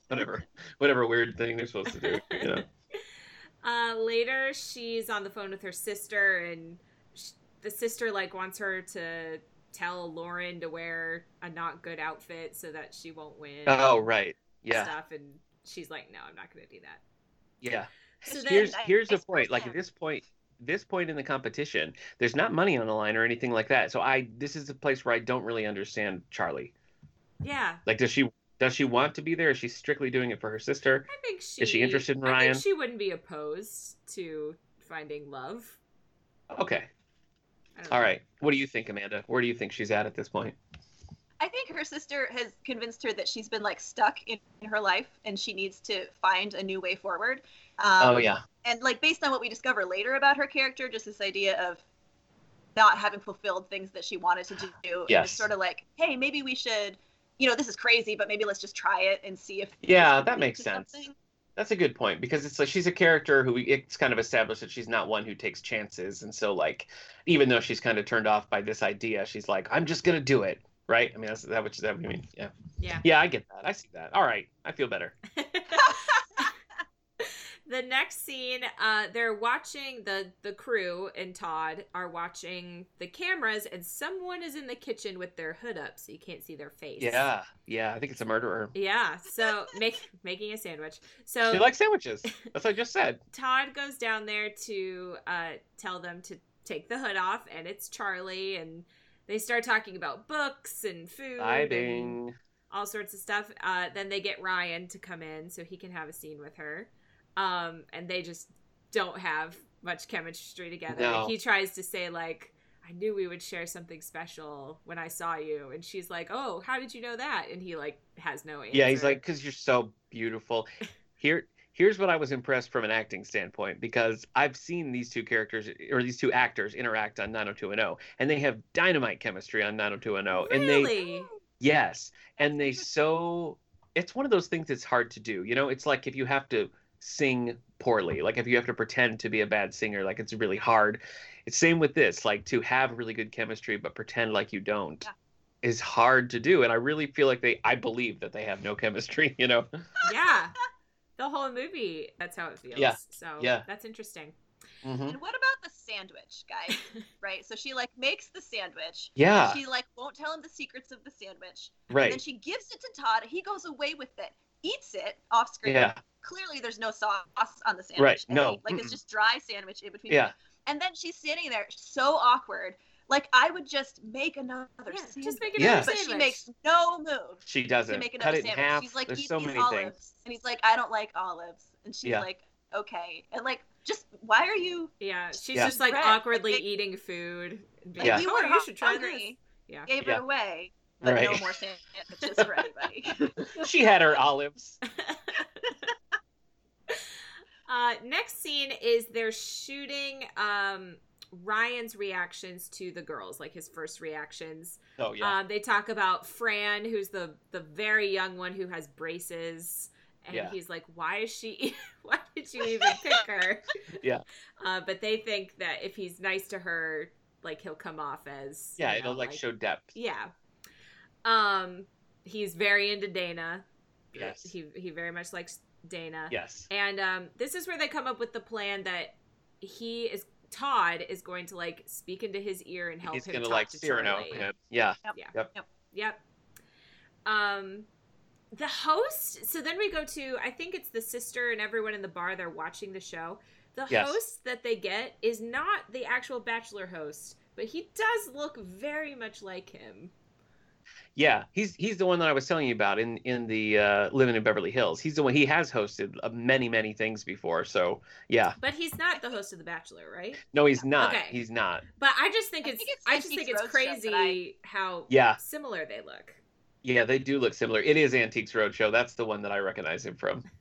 whatever, whatever weird thing they're supposed to do, you know. Uh, later, she's on the phone with her sister, and sh- the sister like wants her to tell Lauren to wear a not good outfit so that she won't win. Oh right, yeah, Stuff, and she's like, "No, I'm not going to do that." yeah. So Here's I- here's the I point. Like at this point, this point in the competition, there's not money on the line or anything like that. So I this is the place where I don't really understand Charlie. yeah, Like, does she does she want to be there? Is she strictly doing it for her sister? I think she Is she interested in Ryan? she wouldn't be opposed to finding love. Okay. All right. What do you think, Amanda? Where do you think she's at at this point? I think her sister has convinced her that she's been like stuck in her life and she needs to find a new way forward. Um, oh yeah. and like based on what we discover later about her character, just this idea of not having fulfilled things that she wanted to do, and Yes. it's sort of like, hey, maybe we should, you know, this is crazy, but maybe let's just try it and see if. Yeah, that makes sense. something. That's a good point because it's like she's a character who it's kind of established that she's not one who takes chances, and so like even though she's kind of turned off by this idea, she's like, I'm just gonna do it, right? I mean, that's that what is that what you mean? Yeah. Yeah. Yeah, I get that. I see that. All right, I feel better. the next scene, uh, they're watching the the crew and Todd are watching the cameras, and someone is in the kitchen with their hood up, so you can't see their face. Yeah, yeah. I think it's a murderer. Yeah. So make making a sandwich. So She likes sandwiches. That's what I just said. Todd goes down there to uh, tell them to take the hood off, and it's Charlie, and they start talking about books and food and all sorts of stuff. Uh, then they get Ryan to come in so he can have a scene with her, um, and they just don't have much chemistry together. No. He tries to say like. I knew we would share something special when I saw you, and she's like, "Oh, how did you know that?" And he like has no answer. Yeah, he's like, because you're so beautiful. Here, here's what I was impressed from an acting standpoint because I've seen these two characters or these two actors interact on 90210 and they have dynamite chemistry on 90210 and they Really? yes and they so it's one of those things that's hard to do you know it's like if you have to sing poorly like if you have to pretend to be a bad singer like it's really hard it's same with this like to have really good chemistry but pretend like you don't Yeah. is hard to do and i really feel like they i believe that they have no chemistry you know yeah. The whole movie, that's how it feels. Yeah. So Yeah. that's interesting. Mhm. And what about the sandwich, guys? right. So she like makes the sandwich. yeah She like won't tell him the secrets of the sandwich. Right. And right then she gives it to Todd. He goes away with it, eats it off screen. yeah Clearly, there's no sauce on the sandwich. Right, A. no, Like it's mm-mm. just dry sandwich in between. yeah And then she's sitting there, so awkward. Like I would just make another Yeah, sandwich. just make Yeah. another But she makes no move she doesn't make cut another it in sandwich. half She's like, there's eat so these many olives. things And he's like, I don't like olives. And she's Yeah. like, okay. And like, just why are you? Yeah, she's Yeah. just like Bread. awkwardly Like, eating food. Like, Yeah. like, you oh, you should try hungry, this. Yeah. Gave Yeah. it away, but Right. no more sandwiches for anybody. she had her olives Uh, next scene is they're shooting um, Ryan's reactions to the girls, like his first reactions. oh yeah Um, they talk about Fran, who's the the very young one who has braces, and Yeah. he's like, "Why is she? Why did you even pick her?" Yeah. Uh, but they think that if he's nice to her, like he'll come off as yeah you it'll know, like show depth yeah. Um, he's very into Dana. yes He he very much likes Dana. yes And um, this is where they come up with the plan that he is Todd is going to like speak into his ear and help he's him gonna talk like to Cyrano him yeah Yep. Yep. Um, the host. So then we go to. I think it's the sister and everyone in the bar. They're watching the show. The Yes. host that they get is not the actual Bachelor host, but he does look very much like him. Yeah, he's he's the one that I was telling you about in in the uh, Living in Beverly Hills. He's the one he has hosted uh, many many things before. So yeah, But he's not the host of The Bachelor, right? no, he's not. Okay. He's not. But I just think I it's. think it's I just think it's crazy I- how Yeah, similar they look. yeah, they do look similar. It is Antiques Roadshow. That's the one that I recognize him from.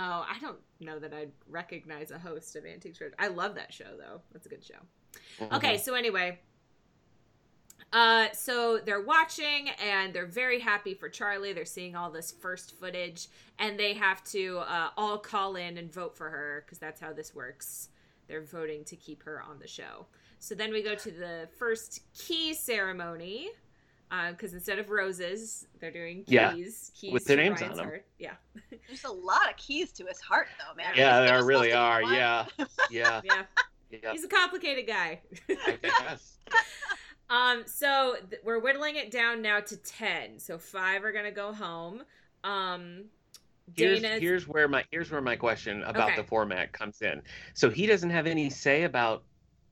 Oh, I don't know that I'd recognize a host of Antiques Roadshow. I love that show though. That's a good show. Mm-hmm. Okay, so anyway, uh, so they're watching and they're very happy for Charlie. They're seeing all this first footage, and they have to uh, all call in and vote for her because that's how this works. They're voting to keep her on the show. So then we go to the first key ceremony because instead of roses, they're doing keys. Yeah, keys with their names Ryan's on them. heart. Yeah, There's a lot of keys to his heart, though, man. Yeah, Is there really supposed to be are. Yeah, yeah, yeah. yeah. He's a complicated guy. I guess. Um, so th- we're whittling it down now to ten. So five are gonna go home. Um, Here's, Dana's here's where my here's where my question about Okay. the format comes in. So he doesn't have any say about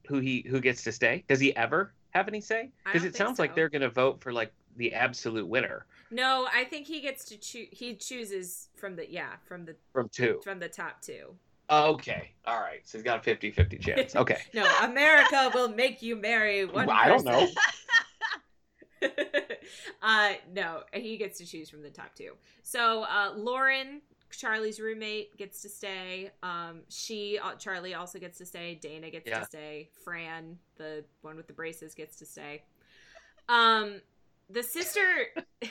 who he who gets to stay. Does he ever have any say? Because it sounds like they're going to vote for like the absolute winner no. I think he gets to choose. He chooses from the yeah from the from two. from the top two. Okay, all right. So he's got a 50-50 chance. Okay. No, America will make you marry one. Well, I don't know. uh, no, he gets to choose from the top two. So uh, Lauren, Charlie's roommate, gets to stay. Um, she, uh, Charlie, also gets to stay. Dana gets Yeah. to stay. Fran, the one with the braces, gets to stay. Um, the sister.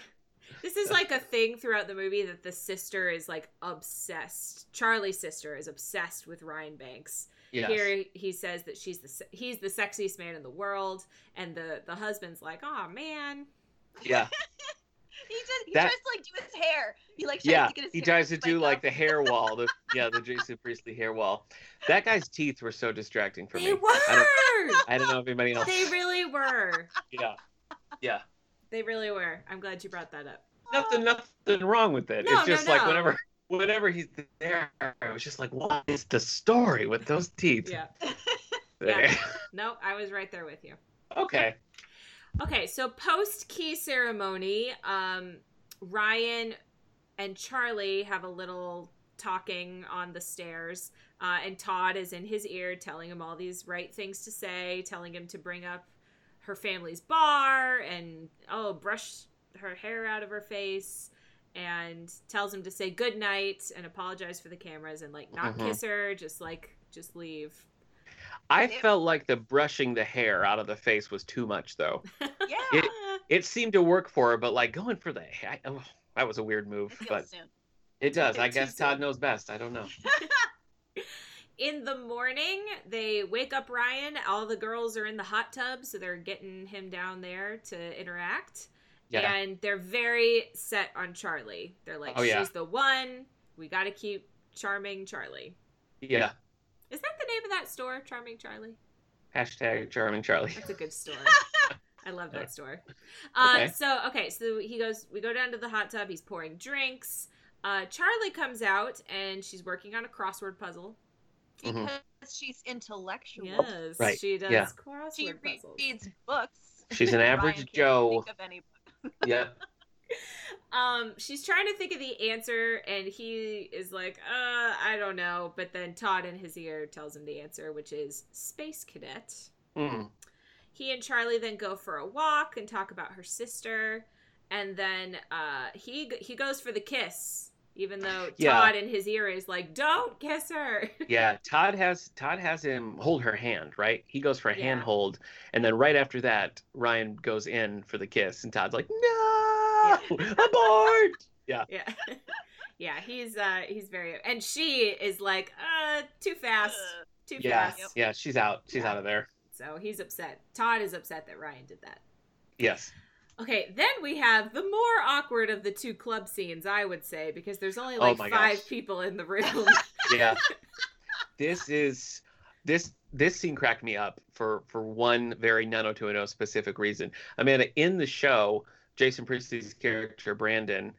this is like a thing throughout the movie that the sister is like obsessed. Charlie's sister is obsessed with Ryan Banks. Yes. Here he says that she's the he's the sexiest man in the world, and the the husband's like, oh man, Yeah. He just he That- tries to like do his hair. He like Yeah. to get his He hair tries to do spiked like up. the hair wall. The, yeah, the Jason Priestley hair wall. That guy's teeth were so distracting for they me. were. I don't, I don't know if anybody else. they really were. Yeah. Yeah. They really were. I'm glad you brought that up. Nothing, nothing wrong with it. No, it's no, just like no. whenever, whenever he's there, I was just like, what is the story with those teeth? Yeah. Yeah. No, I was right there with you. okay. Okay, so post key ceremony, um, Ryan and Charlie have a little talking on the stairs, uh, and Todd is in his ear telling him all these right things to say, telling him to bring up her family's bar and oh, brush her hair out of her face. and tells him to say good night and apologize for the cameras and like not Mhm. kiss her, just like just leave. I It- felt like the brushing the hair out of the face was too much, though. Yeah. It- It seemed to work for her, but like going for the hair, oh, that was a weird move. It But soon. it does. bit I too guess Todd knows best. I don't know. in the morning, they wake up Ryan. All the girls are in the hot tub, so they're getting him down there to interact. Yeah. And they're very set on Charlie. They're like, Oh, yeah. she's the one. We got to keep charming Charlie. Yeah. Is that the name of that store, Charming Charlie? Hashtag charming Charlie. That's a good store. I love that store. Uh, Okay. So okay, so he goes. We go down to the hot tub. He's pouring drinks. Uh, Charlie comes out and she's working on a crossword puzzle. Mhm. Because she's intellectual. Yes, Right, she does yeah. crossword She puzzles. reads books. She's an Ryan average can't Joe. Think of any book. Yeah. Um, she's trying to think of the answer, and he is like, "Uh, I don't know." But then Todd in his ear tells him the answer, which is space cadet. Mm. He and Charlie then go for a walk and talk about her sister, and then uh, he he goes for the kiss, even though Yeah. Todd in his ear is like, "Don't kiss her." Yeah. Todd has Todd has him hold her hand, right? He goes for a Yeah. handhold, and then right after that, Ryan goes in for the kiss, and Todd's like, "No, abort!" yeah, yeah. Yeah. He's uh he's very, and she is like, "Uh, too fast, too Yeah, fast." yeah. She's out. She's Yeah. out of there. So he's upset. Todd is upset that Ryan did that. Yes. Okay, then we have the more awkward of the two club scenes, I would say, because there's only Oh like my five gosh. people in the room. Yeah. this is this this scene cracked me up for for one very 90210 specific reason. Amanda, in the show, Jason Priestley's character Brandon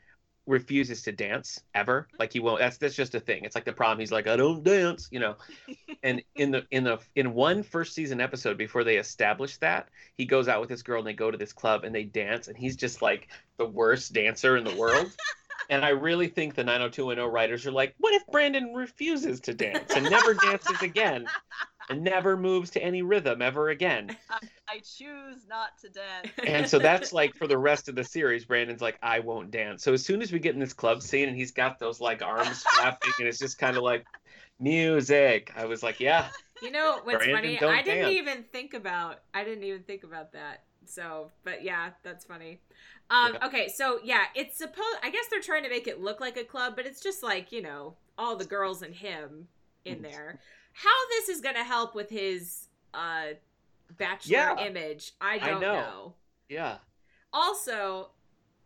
refuses to dance ever. Like he won't. That's that's just a thing. It's like the prom. He's like, I don't dance, you know. and in the in the in one first season episode before they establish that, he goes out with this girl and they go to this club and they dance, and he's just like the worst dancer in the world. And I really think the 90210 writers are like, what if Brandon refuses to dance and never dances again and never moves to any rhythm ever again? I choose not to dance. And so that's like for the rest of the series, Brandon's like, I won't dance. So as soon as we get in this club scene and he's got those like arms flapping and it's just kind of like music, I was like, yeah, you know what's Brandon, funny? I didn't dance. even think about. I didn't even think about that. So, but yeah, that's funny. Um, Yeah. Okay, so yeah, it's supposed. I guess they're trying to make it look like a club, but it's just like you know all the girls and him in Mhm. there. How this is gonna help with his uh bachelor Yeah. image, I I don't know. know. yeah, also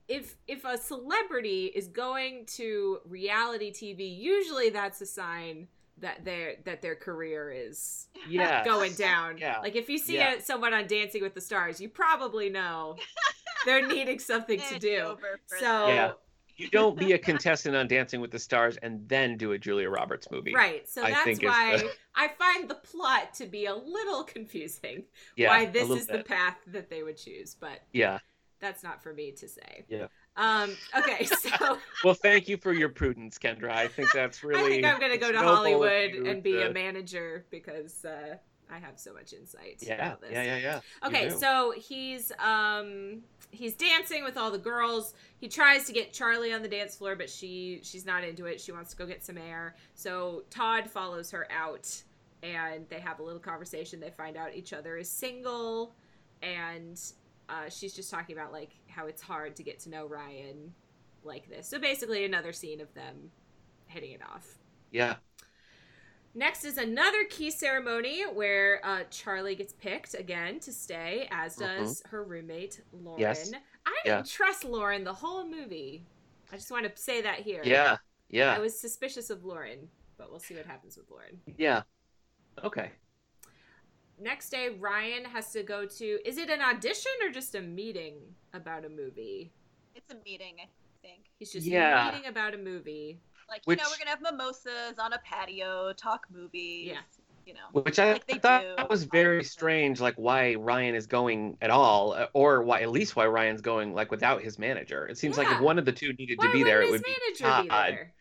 if if a celebrity is going to reality tv usually that's a sign that their that their career is yeah. going down Yeah. like if you see Yeah. a, someone on dancing with the stars you probably know they're needing something to do so Yeah. You don't be a contestant on Dancing with the Stars and then do a Julia Roberts movie. right so I that's why the- i find the plot to be a little confusing Yeah, why this is the path that they would choose but Yeah. that's not for me to say Yeah. um okay so Well, thank you for your prudence, Kendra. I think that's really. I think I'm gonna go to Hollywood and be a manager because uh, I have so much insight. Yeah, about this. yeah, yeah, yeah. Okay, so he's um he's dancing with all the girls. He tries to get Charlie on the dance floor, but she she's not into it. She wants to go get some air. So Todd follows her out, and they have a little conversation. They find out each other is single, and uh, she's just talking about like how it's hard to get to know Ryan like this. So basically, another scene of them hitting it off. Yeah. Next is another key ceremony where uh, Charlie gets picked again to stay, as does her roommate Lauren. Mm-hmm. Yes. I Yeah. didn't trust Lauren the whole movie. I just want to say that here. Yeah. Yeah. I was suspicious of Lauren, but we'll see what happens with Lauren. Yeah. Okay. Next day, Ryan has to go to. Is it an audition or just a meeting about a movie? It's a meeting, I think. He's just Yeah. meeting about a movie. Like, Which- you know, we're gonna have mimosas on a patio, talk movies. Yeah. You know. Which I Like they thought do. that was very strange, like why Ryan is going at all, uh, or why at least why Ryan's going like without his manager. It seems like if one of the two needed Why to be there, it wouldn't would his be manager be Todd. there?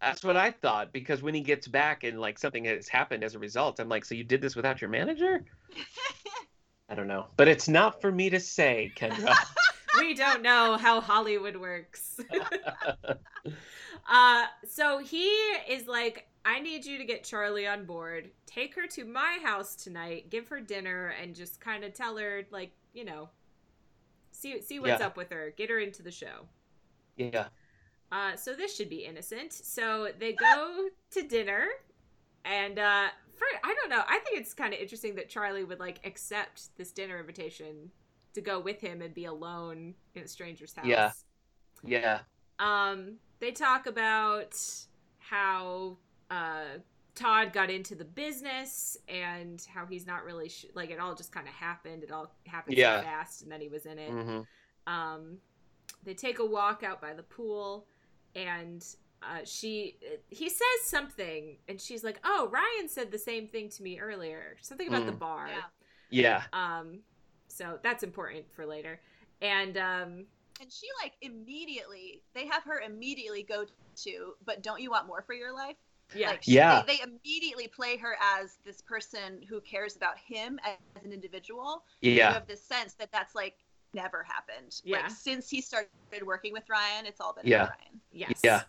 That's what I thought because when he gets back and like something has happened as a result, I'm like, so you did this without your manager? I don't know, but it's not for me to say, Kendra. we don't know how Hollywood works. uh, so he is like, I need you to get Charlie on board, take her to my house tonight, give her dinner, and just kind of tell her, like, you know, see see what's Yeah. up with her, get her into the show. yeah. Uh, so this should be innocent. So they go to dinner, and uh, for I don't know. I think it's kind of interesting that Charlie would like accept this dinner invitation to go with him and be alone in a stranger's house. Yeah. Yeah. Um, they talk about how uh, Todd got into the business and how he's not really sh- like it all just kind of happened. It all happened Yeah. so fast, and then he was in it. hmm Um, they take a walk out by the pool, and uh, she he says something, and she's like, "Oh, Ryan said the same thing to me earlier. Something about the Mm. bar." Yeah. Yeah. Um, so that's important for later. And um, And she like immediately they have her immediately go to, but don't you want more for your life? yeah, Like she, Yeah. they, they immediately play her as this person who cares about him as an individual. Yeah. You have this sense that that's like never happened. Yeah. Like since he started working with Ryan, it's all been Yeah. about Ryan. yes, Yeah.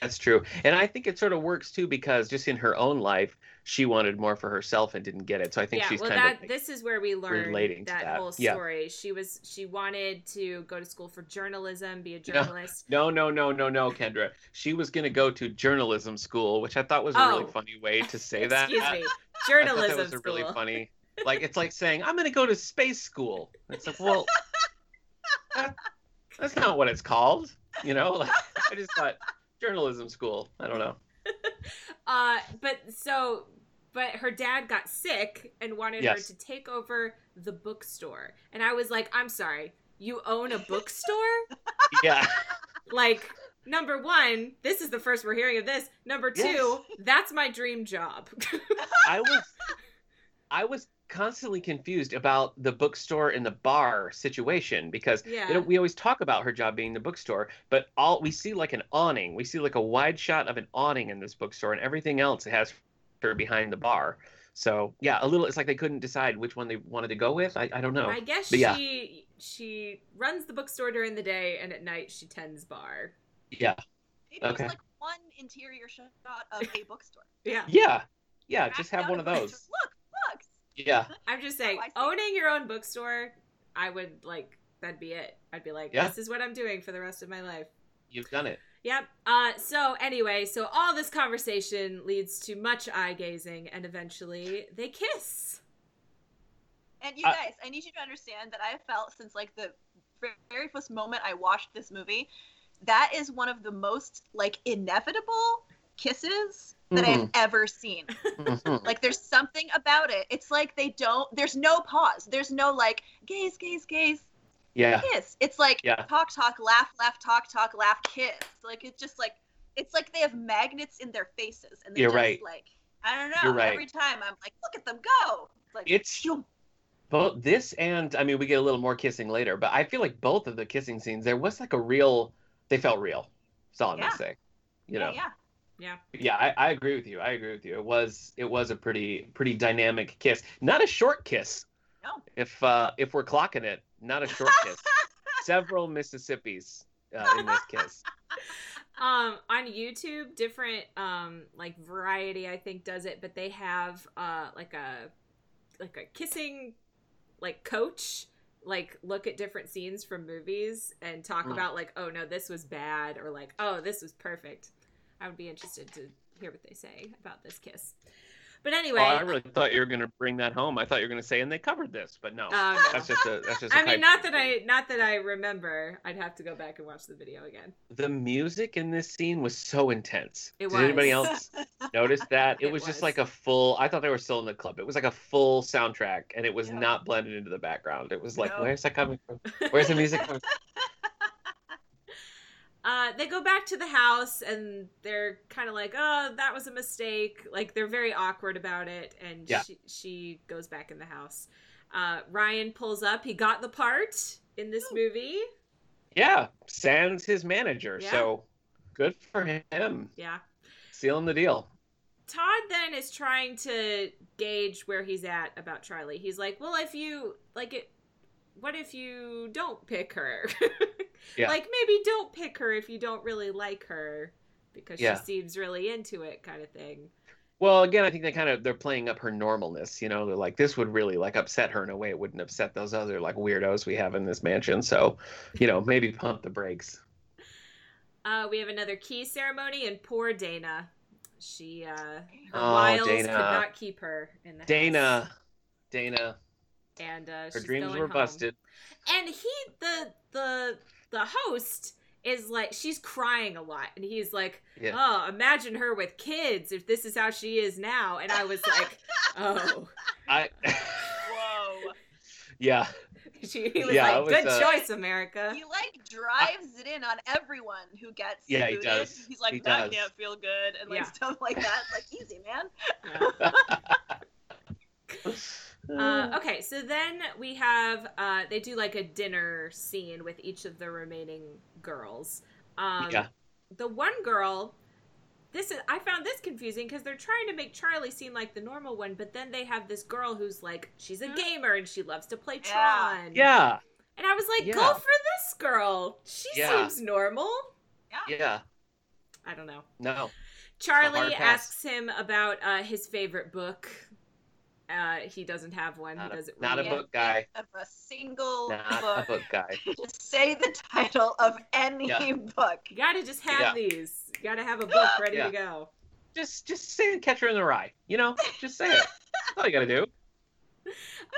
That's true. And I think it sort of works too because just in her own life, she wanted more for herself and didn't get it. So I think yeah, she's well, kind that of this is where we learned relating that, that. whole Yeah. story. She was she wanted to go to school for journalism, be a journalist. No, no, no, no, no, Kendra. She was going to go to journalism school, which I thought was a really Oh. funny way to say that. Excuse me, I journalism that was a really funny. Like it's like saying I'm going to go to space school. It's like, well, that, that's not what it's called. You know, like, I just thought journalism school. I don't know. Uh, but so, but her dad got sick and wanted Yes. her to take over the bookstore, and I was like, I'm sorry, you own a bookstore? Yeah, like, number one, this is the first we're hearing of this. Number two, Yes. that's my dream job. I was, I was constantly confused about the bookstore and the bar situation because yeah, you know, we always talk about her job being the bookstore, but all we see like an awning. We see like a wide shot of an awning in this bookstore, and everything else has her behind the bar. So yeah, a little. It's like they couldn't decide which one they wanted to go with. I, I don't know. I guess But yeah. she she runs the bookstore during the day, and at night she tends bar. Yeah, Maybe Okay. it's like one interior shot of a bookstore. Yeah, yeah, yeah. Just have one of those. bookstore. Look, books. Yeah, I'm just saying, Oh, owning your own bookstore, I would like that'd be it. I'd be like, Yeah. this is what I'm doing for the rest of my life. you've done it. Yep. Uh, so anyway, so all this conversation leads to much eye gazing, and eventually they kiss. And you I- guys, I need you to understand that I have felt since like the very first moment I watched this movie, that is one of the most like inevitable kisses that Mm-hmm. I've ever seen. Mhm. Like there's something about it. It's like they don't there's no pause. There's no like gaze, gaze, gaze, Yeah, kiss. It's like Yeah. talk, talk, laugh, laugh, talk, talk, laugh, kiss. Like it's just like it's like they have magnets in their faces and they You're just right. like I don't know. You're right. Every time I'm like, look at them go. It's like It's- phew. both this and I mean we get a little more kissing later, but I feel like both of the kissing scenes there was like a real. They felt real. That's all I'm Yeah. gonna say. You know. yeah, Yeah. Yeah, Yeah, I, I agree with you. I agree with you. It was it was a pretty pretty dynamic kiss. Not a short kiss. No. If uh if we're clocking it, not a short kiss. Several Mississippis uh, in this kiss. Um, on YouTube, different um like variety I think does it, but they have uh like a like a kissing like coach like look at different scenes from movies and talk Mm. about like oh no this was bad or like oh this was perfect. I would be interested to hear what they say about this kiss. But oh, anyway, Oh, I really thought you were gonna bring that home. I thought you were gonna say, and they covered this, but no. Oh, no. That's just a that's just. I mean, not that I not that I remember. I'd have to go back and watch the video again. The music in this scene was so intense. It Did anybody else notice that? It, It was, just like a full. I thought they were still in the club. It was like a full soundtrack, and it was Yeah. not blended into the background. It was like, No. where's that coming from? Where's the music coming? Uh, they go back to the house and they're kind of like, "Oh, that was a mistake." Like they're very awkward about it, and Yeah. she she goes back in the house. Uh, Ryan pulls up. He got the part in this movie. Yeah, Sans his manager. Yeah. So good for him, Yeah. sealing the deal. Todd then is trying to gauge where he's at about Charlie. He's like, "Well, if you like it, what if you don't pick her? Yeah. Like maybe don't pick her if you don't really like her because Yeah. she seems really into it, kind of thing. Well, again, I think they kind of they're playing up her normalness. You know, they're like this would really like upset her in a way it wouldn't upset those other like weirdos we have in this mansion. So, you know, maybe pump the brakes. Uh, we have another key ceremony, and poor Dana. She uh, her Oh, wiles Dana. could not keep her in the house. Dana, Dana, and uh, her she's dreams going were home. busted. And he, the the the host, is like she's crying a lot, and he's like, Yeah. "Oh, imagine her with kids if this is how she is now." And I was like, "Oh." I, Whoa. yeah, She, he was Yeah, like, was, "Good uh, choice, America." He like drives it in on everyone who gets Yeah, he does. He's like, He that does. can't feel good, and like Yeah. stuff like that. Like, easy, man. Uh, okay, so then we have uh, they do like a dinner scene with each of the remaining girls. Um, Yeah. The one girl, this is I found this confusing because they're trying to make Charlie seem like the normal one, but then they have this girl who's like she's a gamer and she loves to play Yeah. Tron. yeah, And I was like, go for this girl. She Yeah. seems normal. yeah. Yeah. I don't know. No, Charlie asks him about uh, his favorite book. Uh, he doesn't have one. not he doesn't not a book guy. Of a single Not book. a book guy. Just say the title of any Yeah. book. You gotta just have Yeah. these. You gotta have a book ready Yeah. to go. Just, just say the Catcher in the Rye. You know, just say it. That's all you gotta do.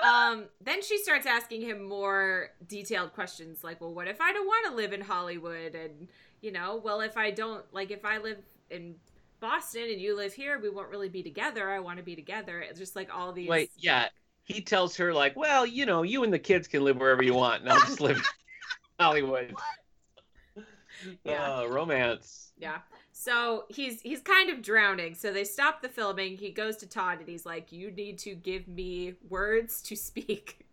Um, then she starts asking him more detailed questions like, well, what if I don't want to live in Hollywood? And, you know, well, if I don't, like, if I live in Boston and you live here, we won't really be together. I want to be together. It's just like all these. Wait, yeah. He tells her like, well, you know, you and the kids can live wherever you want, and I'll just live in Hollywood. Yeah. Uh, romance. Yeah. So he's he's kind of drowning. So they stop the filming. He goes to Todd and he's like, "You need to give me words to speak."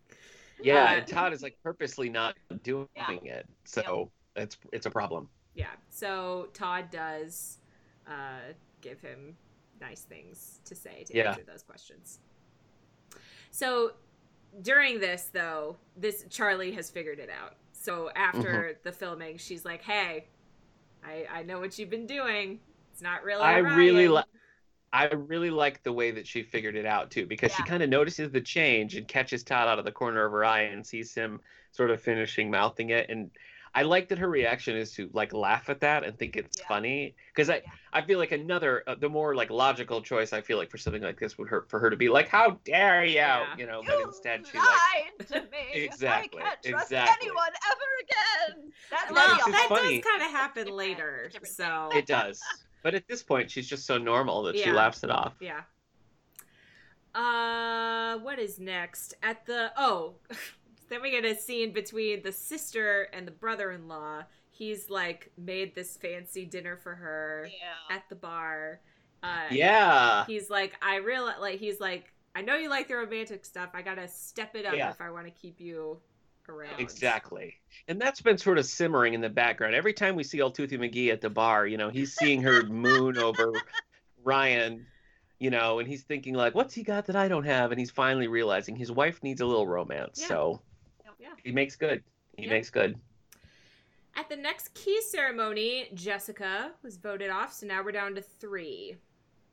Yeah, Uh, and Todd is like purposely not doing it, so it's it's a problem. Yeah. So Todd does uh, give him nice things to say to Yeah. answer those questions. So during this, though, this Charlie has figured it out. So after Mm-hmm. the filming, she's like, "Hey, I I know what you've been doing. It's not really. I really like. I really like the way that she figured it out too, because she kind of notices the change and catches Todd out of the corner of her eye and sees him sort of finishing mouthing it. And I like that her reaction is to like laugh at that and think it's Yeah. funny. Because I, Yeah. I feel like another, uh, the more like logical choice I feel like for something like this would hurt for her to be like, "How dare you?" Yeah. You know, You but instead she like, to me. Exactly, I can't trust exactly. anyone ever again. That's Well, This maybe is a that funny. does kind of happen later. So it does. But at this point, she's just so normal that she laughs it off. Yeah. Uh, what is next? At the oh, then we get a scene between the sister and the brother-in-law. He's like made this fancy dinner for her Yeah. at the bar. Uh, Yeah. He's like, I real like he's like, I know you like the romantic stuff. I gotta step it up Yeah. if I want to keep you around. Exactly. And that's been sort of simmering in the background. Every time we see old Toothy McGee at the bar, you know, he's seeing her moon over Ryan, you know, and he's thinking like, what's he got that I don't have? And he's finally realizing his wife needs a little romance. Yeah. So Yeah. he makes good. He Yeah. makes good. At the next key ceremony, Jessica was voted off, so now we're down to three.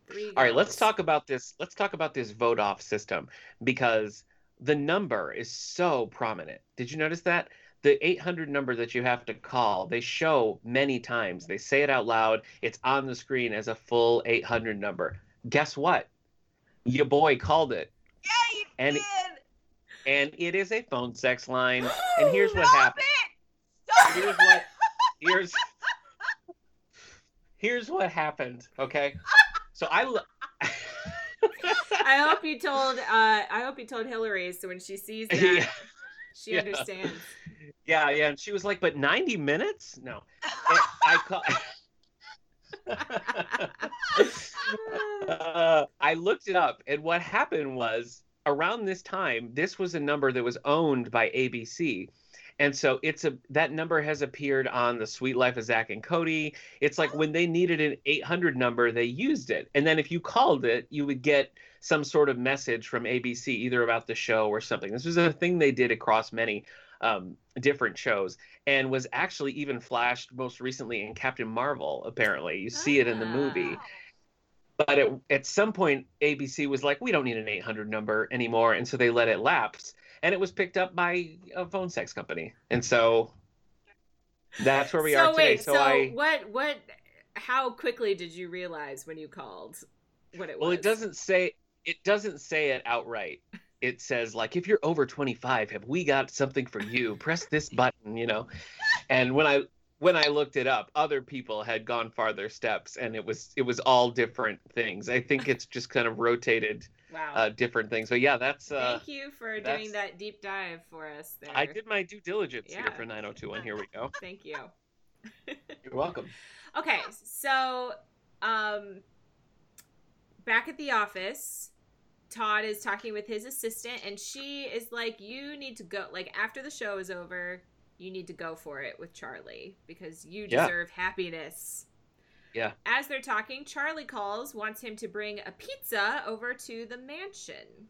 Three. All right, let's talk about this. Let's talk about this vote off system because the number is so prominent. Did you notice that? The 800 number that you have to call, they show many times. They say it out loud. It's on the screen as a full 800 number. Guess what? Your boy called it. Yeah, you And- did. And it is a phone sex line. And here's what Stop happened. it. Stop Here's what here's Here's what happened, okay? So I lo- I hope you told. Uh, I hope you told Hillary, so when she sees that, Yeah. she Yeah. understands. Yeah, yeah, and she was like, "But 90 minutes? No." And I call. Uh, I looked it up, and what happened was around this time, this was a number that was owned by ABC, and so it's a that number has appeared on the Suite Life of Zack and Cody. It's like when they needed an 800 number, they used it, and then if you called it, you would get some sort of message from ABC, either about the show or something. This was a thing they did across many. um, different shows, and was actually even flashed most recently in Captain Marvel. Apparently, you see it in the movie. But at, at some point, ABC was like, we don't need an 800 number anymore, and so they let it lapse, and it was picked up by a phone sex company, and so that's where we so are today. wait, so, so I what what how quickly did you realize when you called what it was? well, it doesn't say it doesn't say it outright. It says like, if you're over 25, have we got something for you? Press this button, you know. And when I when I looked it up, other people had gone farther steps, and it was it was all different things. I think it's just kind of rotated Wow. uh, different things. But yeah, that's uh, Thank you for doing that deep dive for us there. I did my due diligence Yeah. here for 902, here we go. Thank you. You're welcome. Okay, so um back at the office, Todd is talking with his assistant and she is like you need to go like after the show is over, you need to go for it with Charlie because you Yeah. deserve happiness. Yeah. As they're talking, Charlie calls, wants him to bring a pizza over to the mansion.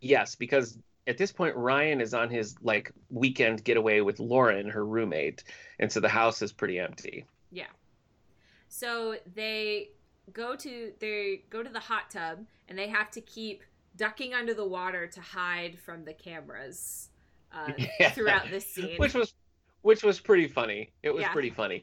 Yes, because at this point Ryan is on his like weekend getaway with Lauren, her roommate, and so the house is pretty empty. Yeah. So they go to they go to the hot tub and they have to keep ducking under the water to hide from the cameras uh, Yeah. throughout this scene. which was which was pretty funny. It was Yeah. pretty funny.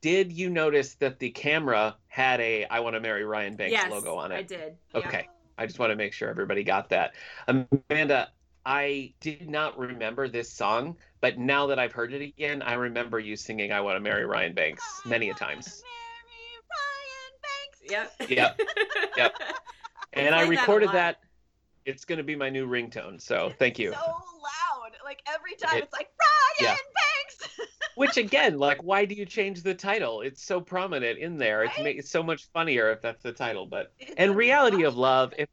Did you notice that the camera had a "I want to marry Ryan Banks" yes, logo on it? I did. Yeah. Okay. I just want to make sure everybody got that. Amanda, I did not remember this song, but now that I've heard it again, I remember you singing "I Want to Marry Ryan Banks" many a times. Marry Ryan Banks. Yep. Yep. Yep. And I played that recorded that. It's going to be my new ringtone. So thank you. So loud. Like every time It- it's like Ryan yeah. Banks. Which again, like, why do you change the title? It's so prominent in there. It's Right? make it's so much funnier if that's the title. But It's and a reality of love, if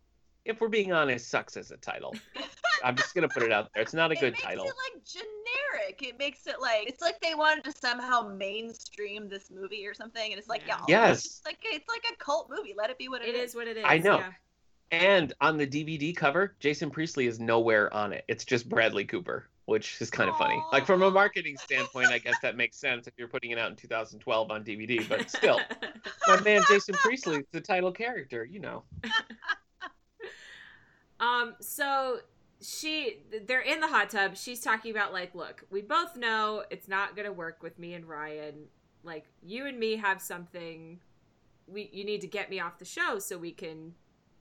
if we're being honest, sucks as a title. I'm just gonna put it out there. It's not a it good makes title. it like generic. It makes it like it's like they wanted to somehow mainstream this movie or something, and it's like Yeah. Yes. It's like it's like a cult movie. Let it be what It is what it is. I know. yeah. And on the DVD cover, Jason Priestley is nowhere on it. It's just Bradley Cooper, which is kind of funny. Like from a marketing standpoint, I guess that makes sense if you're putting it out in 2012 on DVD. But still, my man Jason Priestley the title character. You know. Um, so she they're in the hot tub. She's talking about like, look, we both know it's not gonna work with me and Ryan. Like, you and me have something we you need to get me off the show so we can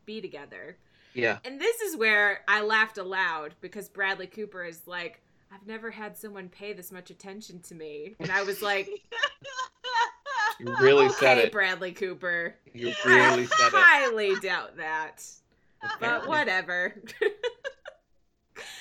be together. Yeah. And this is where I laughed aloud because Bradley Cooper is like, I've never had someone pay this much attention to me. And I was like, You really said it. Bradley Cooper. You really said it. I highly doubt that. But whatever.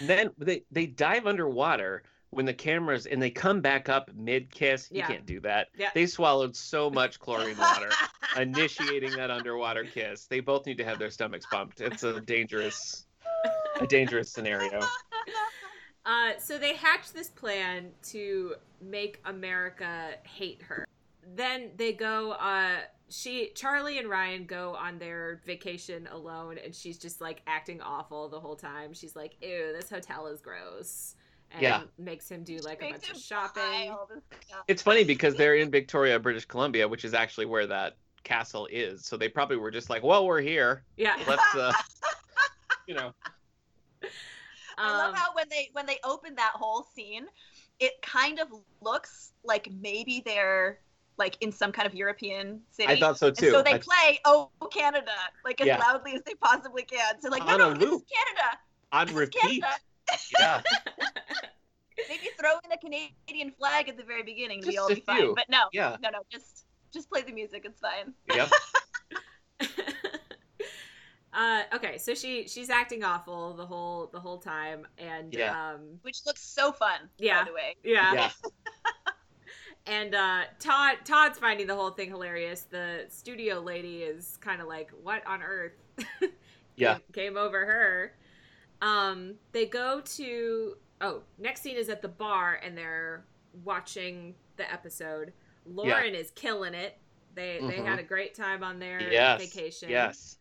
Then they they dive underwater when the cameras and they come back up mid kiss. You Yeah. can't do that. Yeah. They swallowed so much chlorine water initiating that underwater kiss. They both need to have their stomachs pumped. It's a dangerous a dangerous scenario. Uh, so they hatch this plan to make America hate her. Then they go. Uh, she, Charlie, and Ryan go on their vacation alone, and she's just like acting awful the whole time. She's like, "Ew, this hotel is gross," and Yeah. makes him do like a bunch of shopping. buy all this stuff. It's funny because they're in Victoria, British Columbia, which is actually where that castle is. So they probably were just like, "Well, we're here. Yeah. Let's uh you know, I love Um, how when they when they open that whole scene, it kind of looks like maybe they're like in some kind of European city. I thought so And too. so they I- play "Oh Canada" like as Yeah. loudly as they possibly can. So like, no, On no, this is. Canada. on This repeat. Canada. Yeah. Maybe throw in a Canadian flag at the very beginning, and we Just all be fine. few. But no, Yeah. no, no, just just play the music. It's fine. Yep. uh, okay, so she she's acting awful the whole the whole time, and Yeah. um, Which looks so fun. Yeah. By the way. yeah. Yeah. And uh, Todd Todd's finding the whole thing hilarious. The studio lady is kind of like, "What on earth?" Yeah. came, came over her. Um, they go to oh, next scene is at the bar and they're watching the episode. Lauren is killing it. They they Mhm. had a great time on their Yes. vacation. Yes.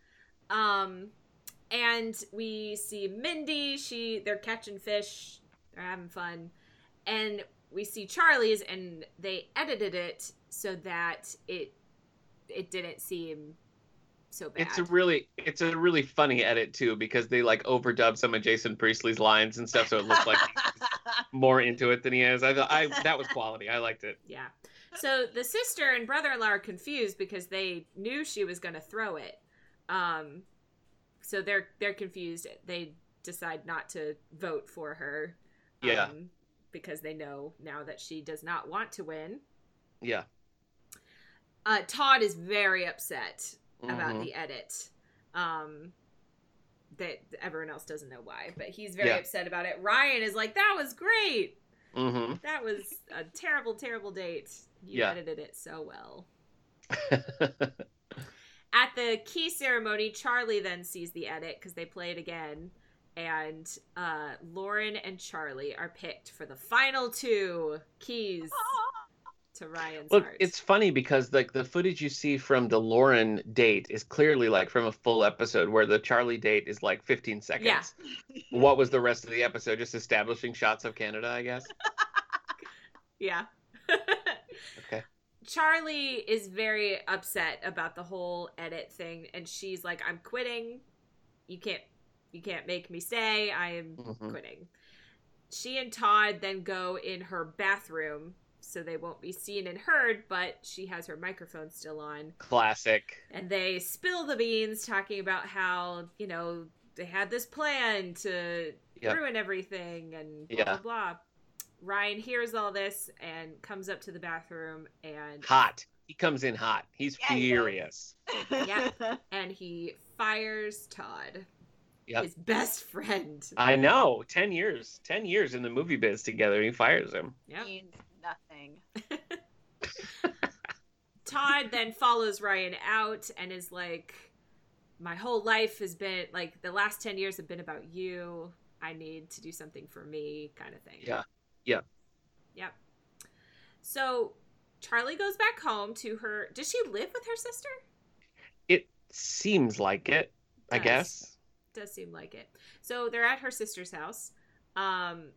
Um, and we see Mindy. She they're catching fish. They're having fun. And we see Charlie's and they edited it so that it it didn't seem so bad. It's a really it's a really funny edit too because they like overdub some of Jason Priestley's lines and stuff so it looks like he's more into it than he is. I thought I that was quality. I liked it. Yeah. So the sister and brother-in-law are confused because they knew she was going to throw it. Um so they're they're confused. They decide not to vote for her. Yeah. Um, because they know now that she does not want to win. Yeah. Uh, Todd is very upset about Mhm. the edit. Um, that everyone else doesn't know why, but he's very Yeah. upset about it. Ryan is like, "That was great. Mhm. That was a terrible, terrible date. You Yeah. edited it so well." At the key ceremony, Charlie then sees the edit because they play it again, and uh, Lauren and Charlie are picked for the final two keys to Ryan's Look, heart. it's funny because like the footage you see from the Lauren date is clearly like from a full episode where the Charlie date is like 15 seconds. Yeah. What was the rest of the episode? Just establishing shots of Canada, I guess. yeah. Okay. Charlie is very upset about the whole edit thing and she's like I'm quitting. You can't you can't make me stay. I am Mhm. quitting. She and Todd then go in her bathroom so they won't be seen and heard, but she has her microphone still on Classic. and they spill the beans talking about how, you know, they had this plan to Yep. ruin everything and blah Yeah. blah blah. Ryan hears all this and comes up to the bathroom and Hot. He comes in hot. He's Yeah, he furious. Yeah. and he fires Todd, Yep. his best friend. I know. 10 years. 10 years in the movie biz together. He fires him. Yep. Means nothing. Todd then follows Ryan out and is like, My whole life has been like the last 10 years have been about you. I need to do something for me, kind of thing. Yeah. Yeah. Yep. So Charlie goes back home to her. Does she live with her sister? It seems like it, I guess. Does seem like it. So they're at her sister's house. Um,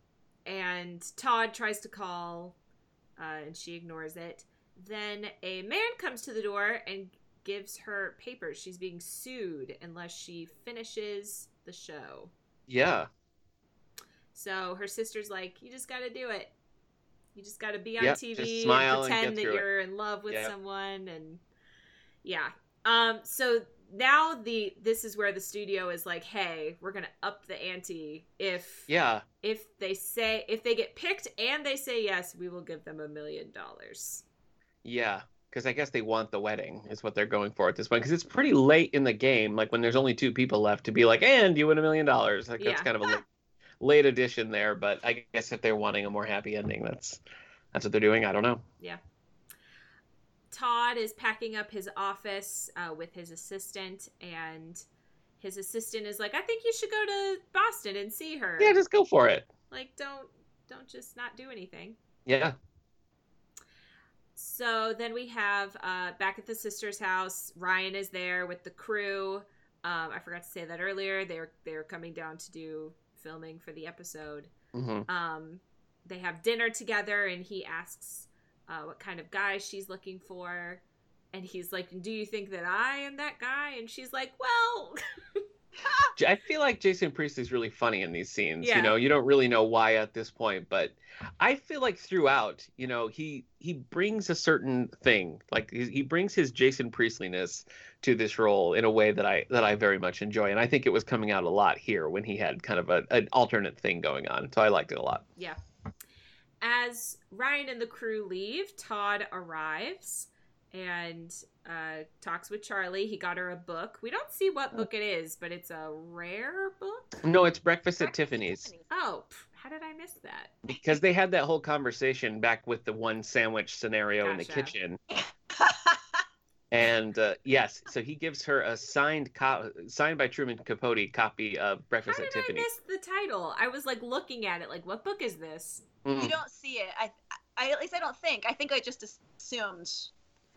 and Todd tries to call, uh, and she ignores it. Then a man comes to the door and gives her papers. She's being sued unless she finishes the show. Yeah. So her sister's like, "You just got to do it. You just got to be on Yep, TV and and pretend get that you're in love with Yep. someone." And yeah. Um. So now the this is where the studio is like, "Hey, we're gonna up the ante if Yeah. if they say if they get picked and they say yes, we will give them a million dollars." Yeah. Because I guess they want the wedding, is what they're going for at this point. Because it's pretty late in the game, like when there's only two people left to be like, and you win a million dollars. Like that's kind of a late, late addition there. But I guess if they're wanting a more happy ending, that's that's what they're doing. I don't know. Todd is packing up his office uh, with his assistant, and his assistant is like, "I think you should go to Boston and see her. Yeah, just go for it. like, don't don't just not do anything." Yeah. So then we have uh, back at the sister's house. Ryan is there with the crew. Um, I forgot to say that earlier. They're they're coming down to do filming for the episode. hmm um, they have dinner together and he asks uh, what kind of guy she's looking for and he's like do you think that i am that guy and she's like well I feel like Jason Priestley's really funny in these scenes. Yeah. You know, you don't really know why at this point, but I feel like throughout, you know, he he brings a certain thing. Like he, he brings his Jason Priestleyness to this role in a way that I that I very much enjoy, and I think it was coming out a lot here when he had kind of a, an alternate thing going on. So I liked it a lot. yeah as ryan and the crew leave todd arrives and uh, talks with charlie. He got her a book. We don't see what book it is but it's a rare book? No, it's Breakfast at Breakfast Tiffany's. Oh pff, how did i miss that? Because they had that whole conversation back with the one sandwich scenario in the kitchen. And uh, yes, so he gives her a signed co- signed by Truman Capote copy of Breakfast how Breakfast did at i Tiffany's. miss the title i was like looking at it like what book is this Mm. you don't see it. I, I, at least I don't think. I think I just assumed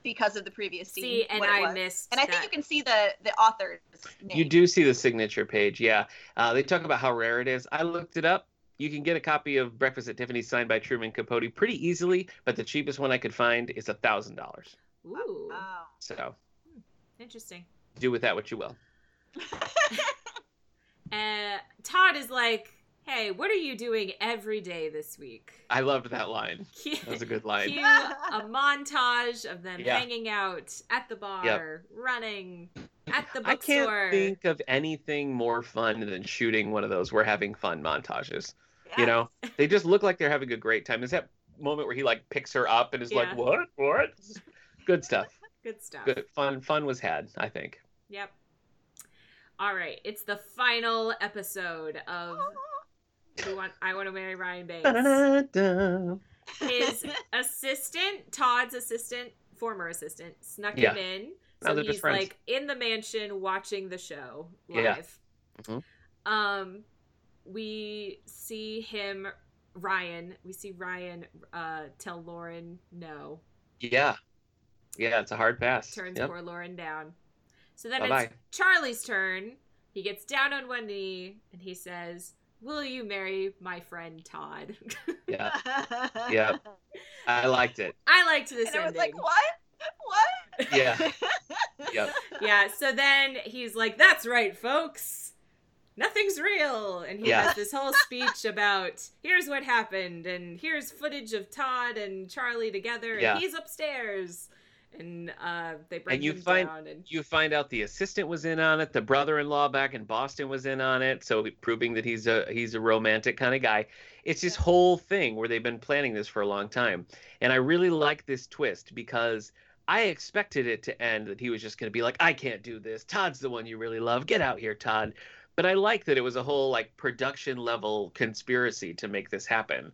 because of the previous scene. see and what i was. missed And I think that. you can see the the author's name. You do see the signature page, yeah. Uh, they talk about how rare it is. I looked it up. you can get a copy of Breakfast at Tiffany's signed by Truman Capote pretty easily, but the cheapest one I could find is a thousand dollars. Ooh, Wow. So interesting. do with that what you will. Uh, Todd is like, "Hey, what are you doing every day this week?" I loved that line. Cue, That was a good line. cue a montage of them Yeah. hanging out at the bar, running at the bookstore. I can't bookstore. think of anything more fun than shooting one of those we're having fun montages. You know, they just look like they're having a great time. Is that moment where he like picks her up and is Yeah. like, "What? What?" Good stuff. Good stuff. Good fun. Fun was had. I think. Yep. All right, it's the final episode of Who Want I Want to Marry Ryan. Da-da-da. His assistant, Todd's assistant, former assistant, snuck Yeah. him in. So he's friends. like in the mansion watching the show live. Yeah. Mhm. Um, we see him, Ryan. We see Ryan uh, tell Lauren no, Yeah. Yeah, it's a hard pass. turns Yep. poor Lauren down. So then Bye-bye. it's Charlie's turn. He gets down on one knee and he says, "Will you marry my friend Todd?" Yeah. Yeah. I liked it. I liked this And I was like, what? What? Yeah. Yep. yeah, so then he's like, "That's right, folks. Nothing's real." And he Yeah. has this whole speech about here's what happened and here's footage of Todd and Charlie together and Yeah. he's upstairs and uh they bring And you find- and You find out the assistant was in on it, the brother-in-law back in Boston was in on it, so proving that he's a he's a romantic kind of guy. It's this Yeah. whole thing where they've been planning this for a long time. And I really like this twist because I expected it to end that he was just going to be like, I can't do this. Todd's the one you really love. Get out here, Todd. But I like that it was a whole like production level conspiracy to make this happen.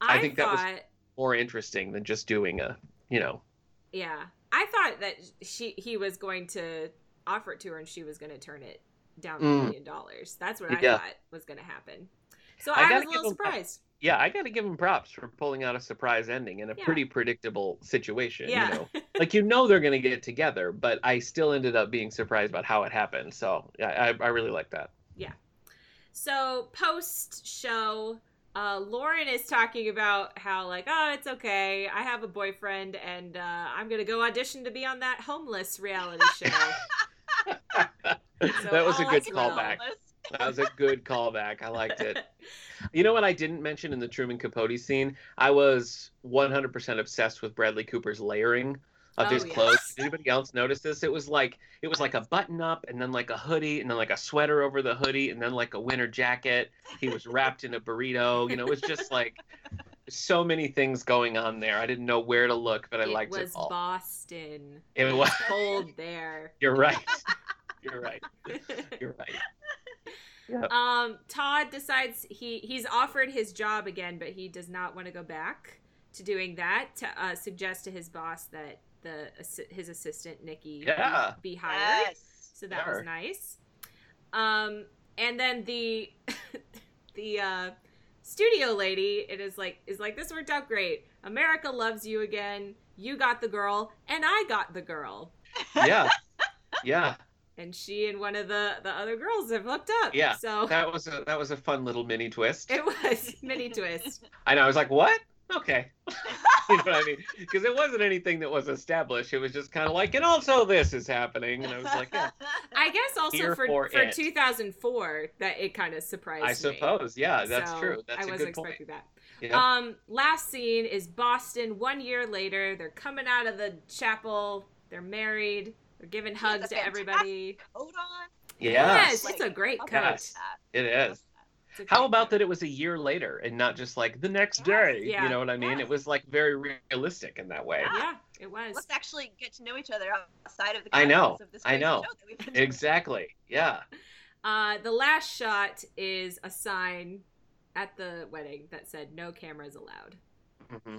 I I, think that was- More interesting than just doing a, you know, Yeah, I thought that she he was going to offer it to her and she was going to turn it down Mm. a million dollars. That's what I Yeah. thought was going to happen. So I I, was a little him- surprised. yeah, I got to give him props for pulling out a surprise ending in a Yeah. pretty predictable situation. Yeah. You know, like you know they're going to get together, but I still ended up being surprised about how it happened. So yeah, I, I really like that. Yeah. So post show, uh, Lauren is talking about how like, oh, it's okay. I have a boyfriend, and uh, I'm gonna go audition to be on that homeless reality show. So that was a good callback. That was a good callback. I liked it. You know what I didn't mention in the Truman Capote scene? I was 100% obsessed with Bradley Cooper's layering of Oh, his yes. clothes. Did anybody else notice this? It was like it was like a button up and then like a hoodie and then like a sweater over the hoodie and then like a winter jacket. He was wrapped in a burrito. You know, it was just like so many things going on there. I didn't know where to look, but I it liked was it all. Boston. It was. Cold there. You're right. You're right. You're right. Um, Todd decides he he's offered his job again, but he does not want to go back to doing that. To uh, suggest to his boss that the his assistant Nikki Yeah. be hired. Yes. So that Sure. was nice. Um, and then the the uh, studio lady it is like is like this worked out great. America loves you again. You got the girl, and I got the girl. Yeah. Yeah. And she and one of the the other girls have hooked up. Yeah, So That was a that was a fun little mini twist. it was mini twist. I know. I was like, what? Okay. you know what I mean? Because it wasn't anything that was established. It was just kind of like, and also this is happening. And I was like, yeah, I guess also for for for 2004 that it kind of surprised I me. I suppose. Yeah, that's So true. That's I a wasn't good point. expecting that. Yeah. Um, last scene is Boston. One year later, they're coming out of the chapel. They're married. They're giving hugs a to everybody. Coat on. yes, Yes, it's a great coat. Yes. it is. It's a How about coat. that it was a year later and not just like the next Yes. day? Yeah. You know what I mean? Yes. It was like very realistic in that way. Yeah, it was. Let's actually get to know each other outside of the I know. Of this I know. show that we've been. Exactly. Yeah. Uh, the last shot is a sign at the wedding that said "No cameras allowed." hmm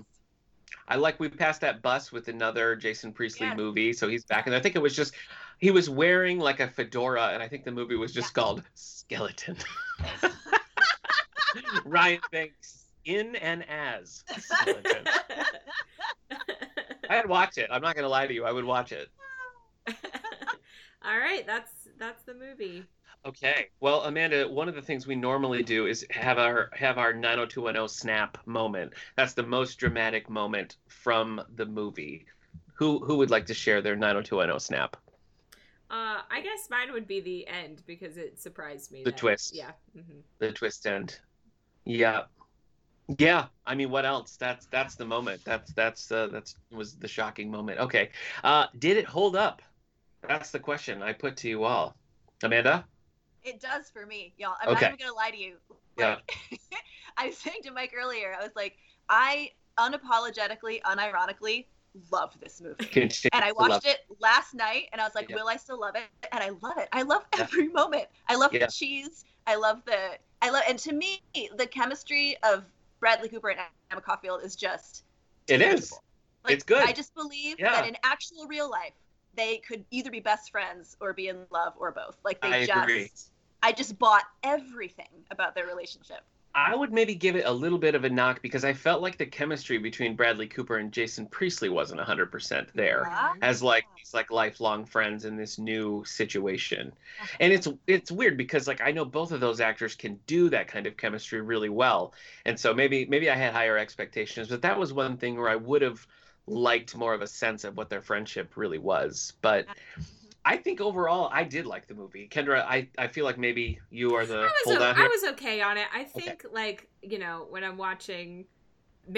I like we passed that bus with another Jason Priestley Yeah. movie, so he's back, and I think it was just he was wearing like a fedora, and I think the movie was just called Skeleton. Ryan Banks in and as I'd watch it. I'm not gonna lie to you. I would watch it. All right, that's that's the movie. Okay. Well, Amanda, one of the things we normally do is have our have our 90210 snap moment. That's the most dramatic moment from the movie. Who who would like to share their 90210 snap? Uh, I guess mine would be the end because it surprised me. The that- twist. Yeah. hmm The twist end. Yeah. Yeah. I mean, what else? That's that's the moment. That's that's uh, that's was the shocking moment. Okay. Uh, did it hold up? That's the question I put to you all. Amanda? It does for me, y'all. I'm Okay. not even gonna lie to you. Yeah. I was saying to Mike earlier, I was like, I unapologetically, unironically love this movie. Continue And I watched it last night and I was like, Yeah. will I still love it? And I love it. I love Yeah. every moment. I love Yeah. the cheese. I love the I love and to me the chemistry of Bradley Cooper and Emma Caulfield is just It is. Like, It's good. I just believe Yeah. that in actual real life they could either be best friends or be in love or both. Like they I just agree. I just bought everything about their relationship. I would maybe give it a little bit of a knock because I felt like the chemistry between Bradley Cooper and Jason Priestley wasn't 100% there. Ah. as like these like lifelong friends in this new situation and it's it's weird because like i know both of those actors can do that kind of chemistry really well and so maybe maybe i had higher expectations but that was one thing where i would have liked more of a sense of what their friendship really was but i think overall i did like the movie kendra i i feel like maybe you are the I was hold o- on I was okay on it. I think like you know when I'm watching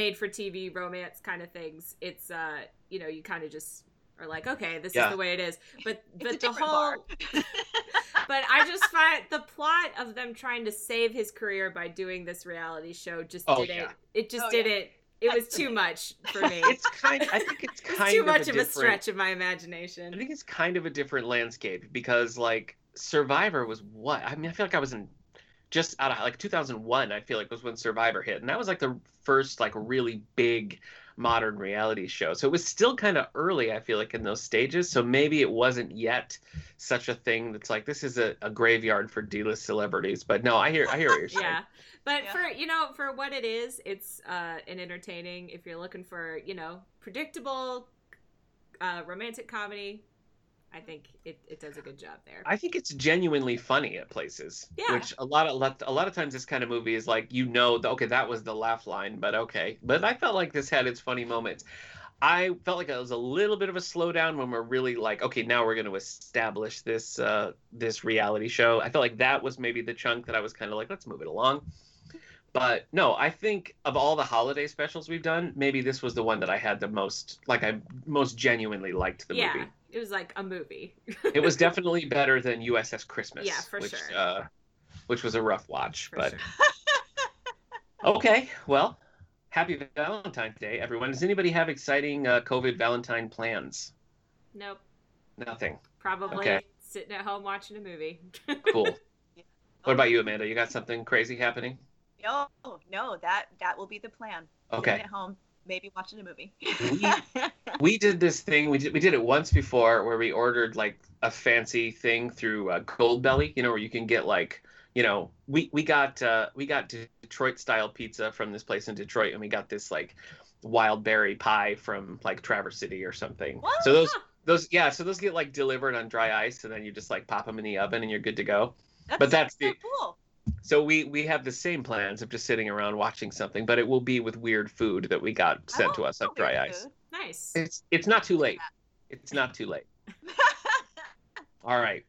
made for TV romance kind of things, it's uh you know you kind of just are like okay this Yeah. is the way it is. But but the whole but I just find the plot of them trying to save his career by doing this reality show just Oh, didn't. yeah. It just Oh, yeah. It was too much for me. it's kind i think it's kind too of much a of a stretch of my imagination. I think it's kind of a different landscape because like Survivor was what? I mean, I feel like I was in just out of like 2001. I feel like was when Survivor hit, and that was like the first like really big modern reality show. So it was still kind of early. I feel like in those stages. So maybe it wasn't yet such a thing that's like this is a, a graveyard for D-list celebrities. But no, I hear I hear what you're saying. Yeah. But Yeah. for you know, for what it is, it's uh an entertaining if you're looking for, you know, predictable uh romantic comedy, I think it, it does a good job there. I think it's genuinely funny at places. Yeah. Which a lot of lot- a lot of times this kind of movie is like you know th- okay that was the laugh line but okay but I felt like this had its funny moments. I felt like it was a little bit of a slowdown when we're really like okay now we're going to establish this uh, this reality show. I felt like that was maybe the chunk that I was kind of like let's move it along. But no, I think of all the holiday specials we've done, maybe this was the one that I had the most like I most genuinely liked the yeah. movie It was like a movie. it was definitely better than USS Christmas. Yeah, for which, sure. Uh, which was a rough watch, For but sure. okay. Well, happy Valentine's Day, everyone. Does anybody have exciting uh, COVID Valentine plans? Nope. Nothing. Probably Okay. sitting at home watching a movie. Cool. what about you, Amanda? You got something crazy happening? No, no, that that will be the plan. Sitting Okay. at home, maybe watching a movie. We did this thing. We did we did it once before, where we ordered like a fancy thing through uh, Goldbelly. You know, where you can get like you know we we got uh, we got Detroit style pizza from this place in Detroit, and we got this like wild berry pie from like Traverse City or something. What? So those those yeah, so those get like delivered on dry ice, and then you just like pop them in the oven, and you're good to go. But that's so the- cool. So we we have the same plans of just sitting around watching something, but it will be with weird food that we got I sent to us on dry ice. food. nice. It's it's not too late. It's not too late. All right.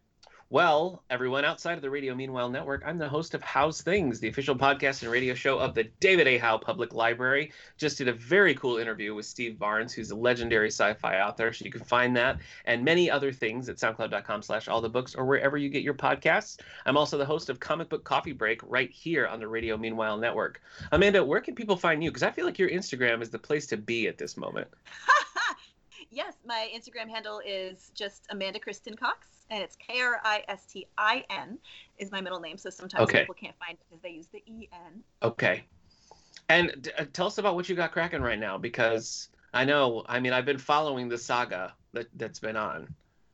Well, everyone outside of the Radio Meanwhile Network, I'm the host of How's Things, the official podcast and radio show of the David A. Howe Public Library. Just did a very cool interview with Steve Barnes, who's a legendary sci-fi author. So you can find that and many other things at soundcloud.com slash all the books or wherever you get your podcasts. I'm also the host of Comic Book Coffee Break right here on the Radio Meanwhile Network. Amanda, where can people find you? Because I feel like your Instagram is the place to be at this moment. yes, my Instagram handle is just Amanda Kristin Cox, and it's K R I S T I N is my middle name. So sometimes Okay. people can't find it because they use the E N. Okay. And d- uh, tell us about what you got cracking right now because I know, I mean, I've been following the saga that, that's been on.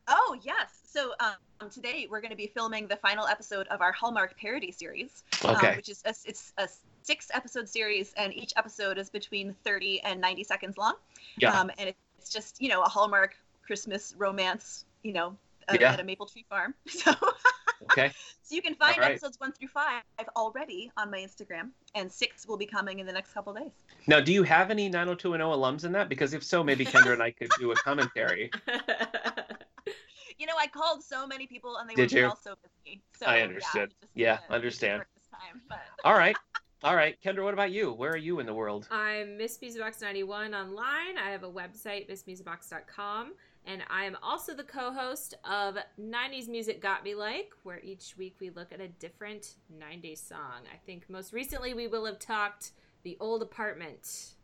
Oh yes. So um, today we're going to be filming the final episode of our Hallmark parody series, um, which is a, it's a six episode series, and each episode is between 30 and 90 seconds long. Yeah. Um, and it's just you know a Hallmark Christmas romance, you know, at, Yeah. at a maple tree farm. So Okay. So you can find All right. episodes one through five already on my Instagram, and six will be coming in the next couple days. Now, do you have any 90210 alums in that? Because if so, maybe Kendra and I could do a commentary. You know, I called so many people, and they Did were you? all so busy. So, I understood. it just Yeah, didn't understand. time, but... All right. All right. Kendra, what about you? Where are you in the world? I'm Miss Musicbox 91 online. I have a website, missmusicbox.com. And I am also the co host of 90s Music Got Me Like, where each week we look at a different 90s song. I think most recently we will have talked The Old Apartment.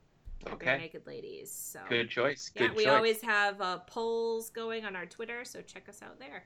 Bare Okay. Naked Ladies. So Good choice. yeah, we choice. always have uh, polls going on our Twitter, so check us out there.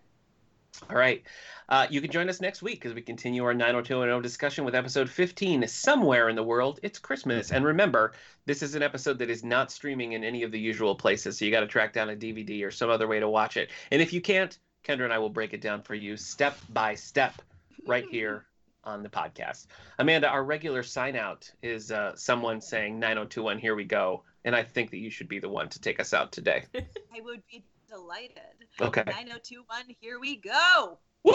All right. Uh, you can join us next week as we continue our 90210 discussion with episode 15. Somewhere in the world, it's Christmas. And remember, this is an episode that is not streaming in any of the usual places, so you got to track down a DVD or some other way to watch it. And if you can't, Kendra and I will break it down for you step by step right here on the podcast. Amanda, our regular sign out is uh, someone saying 9021, here we go. And I think that you should be the one to take us out today. I would be delighted. Okay. 9021, here we go. Woo!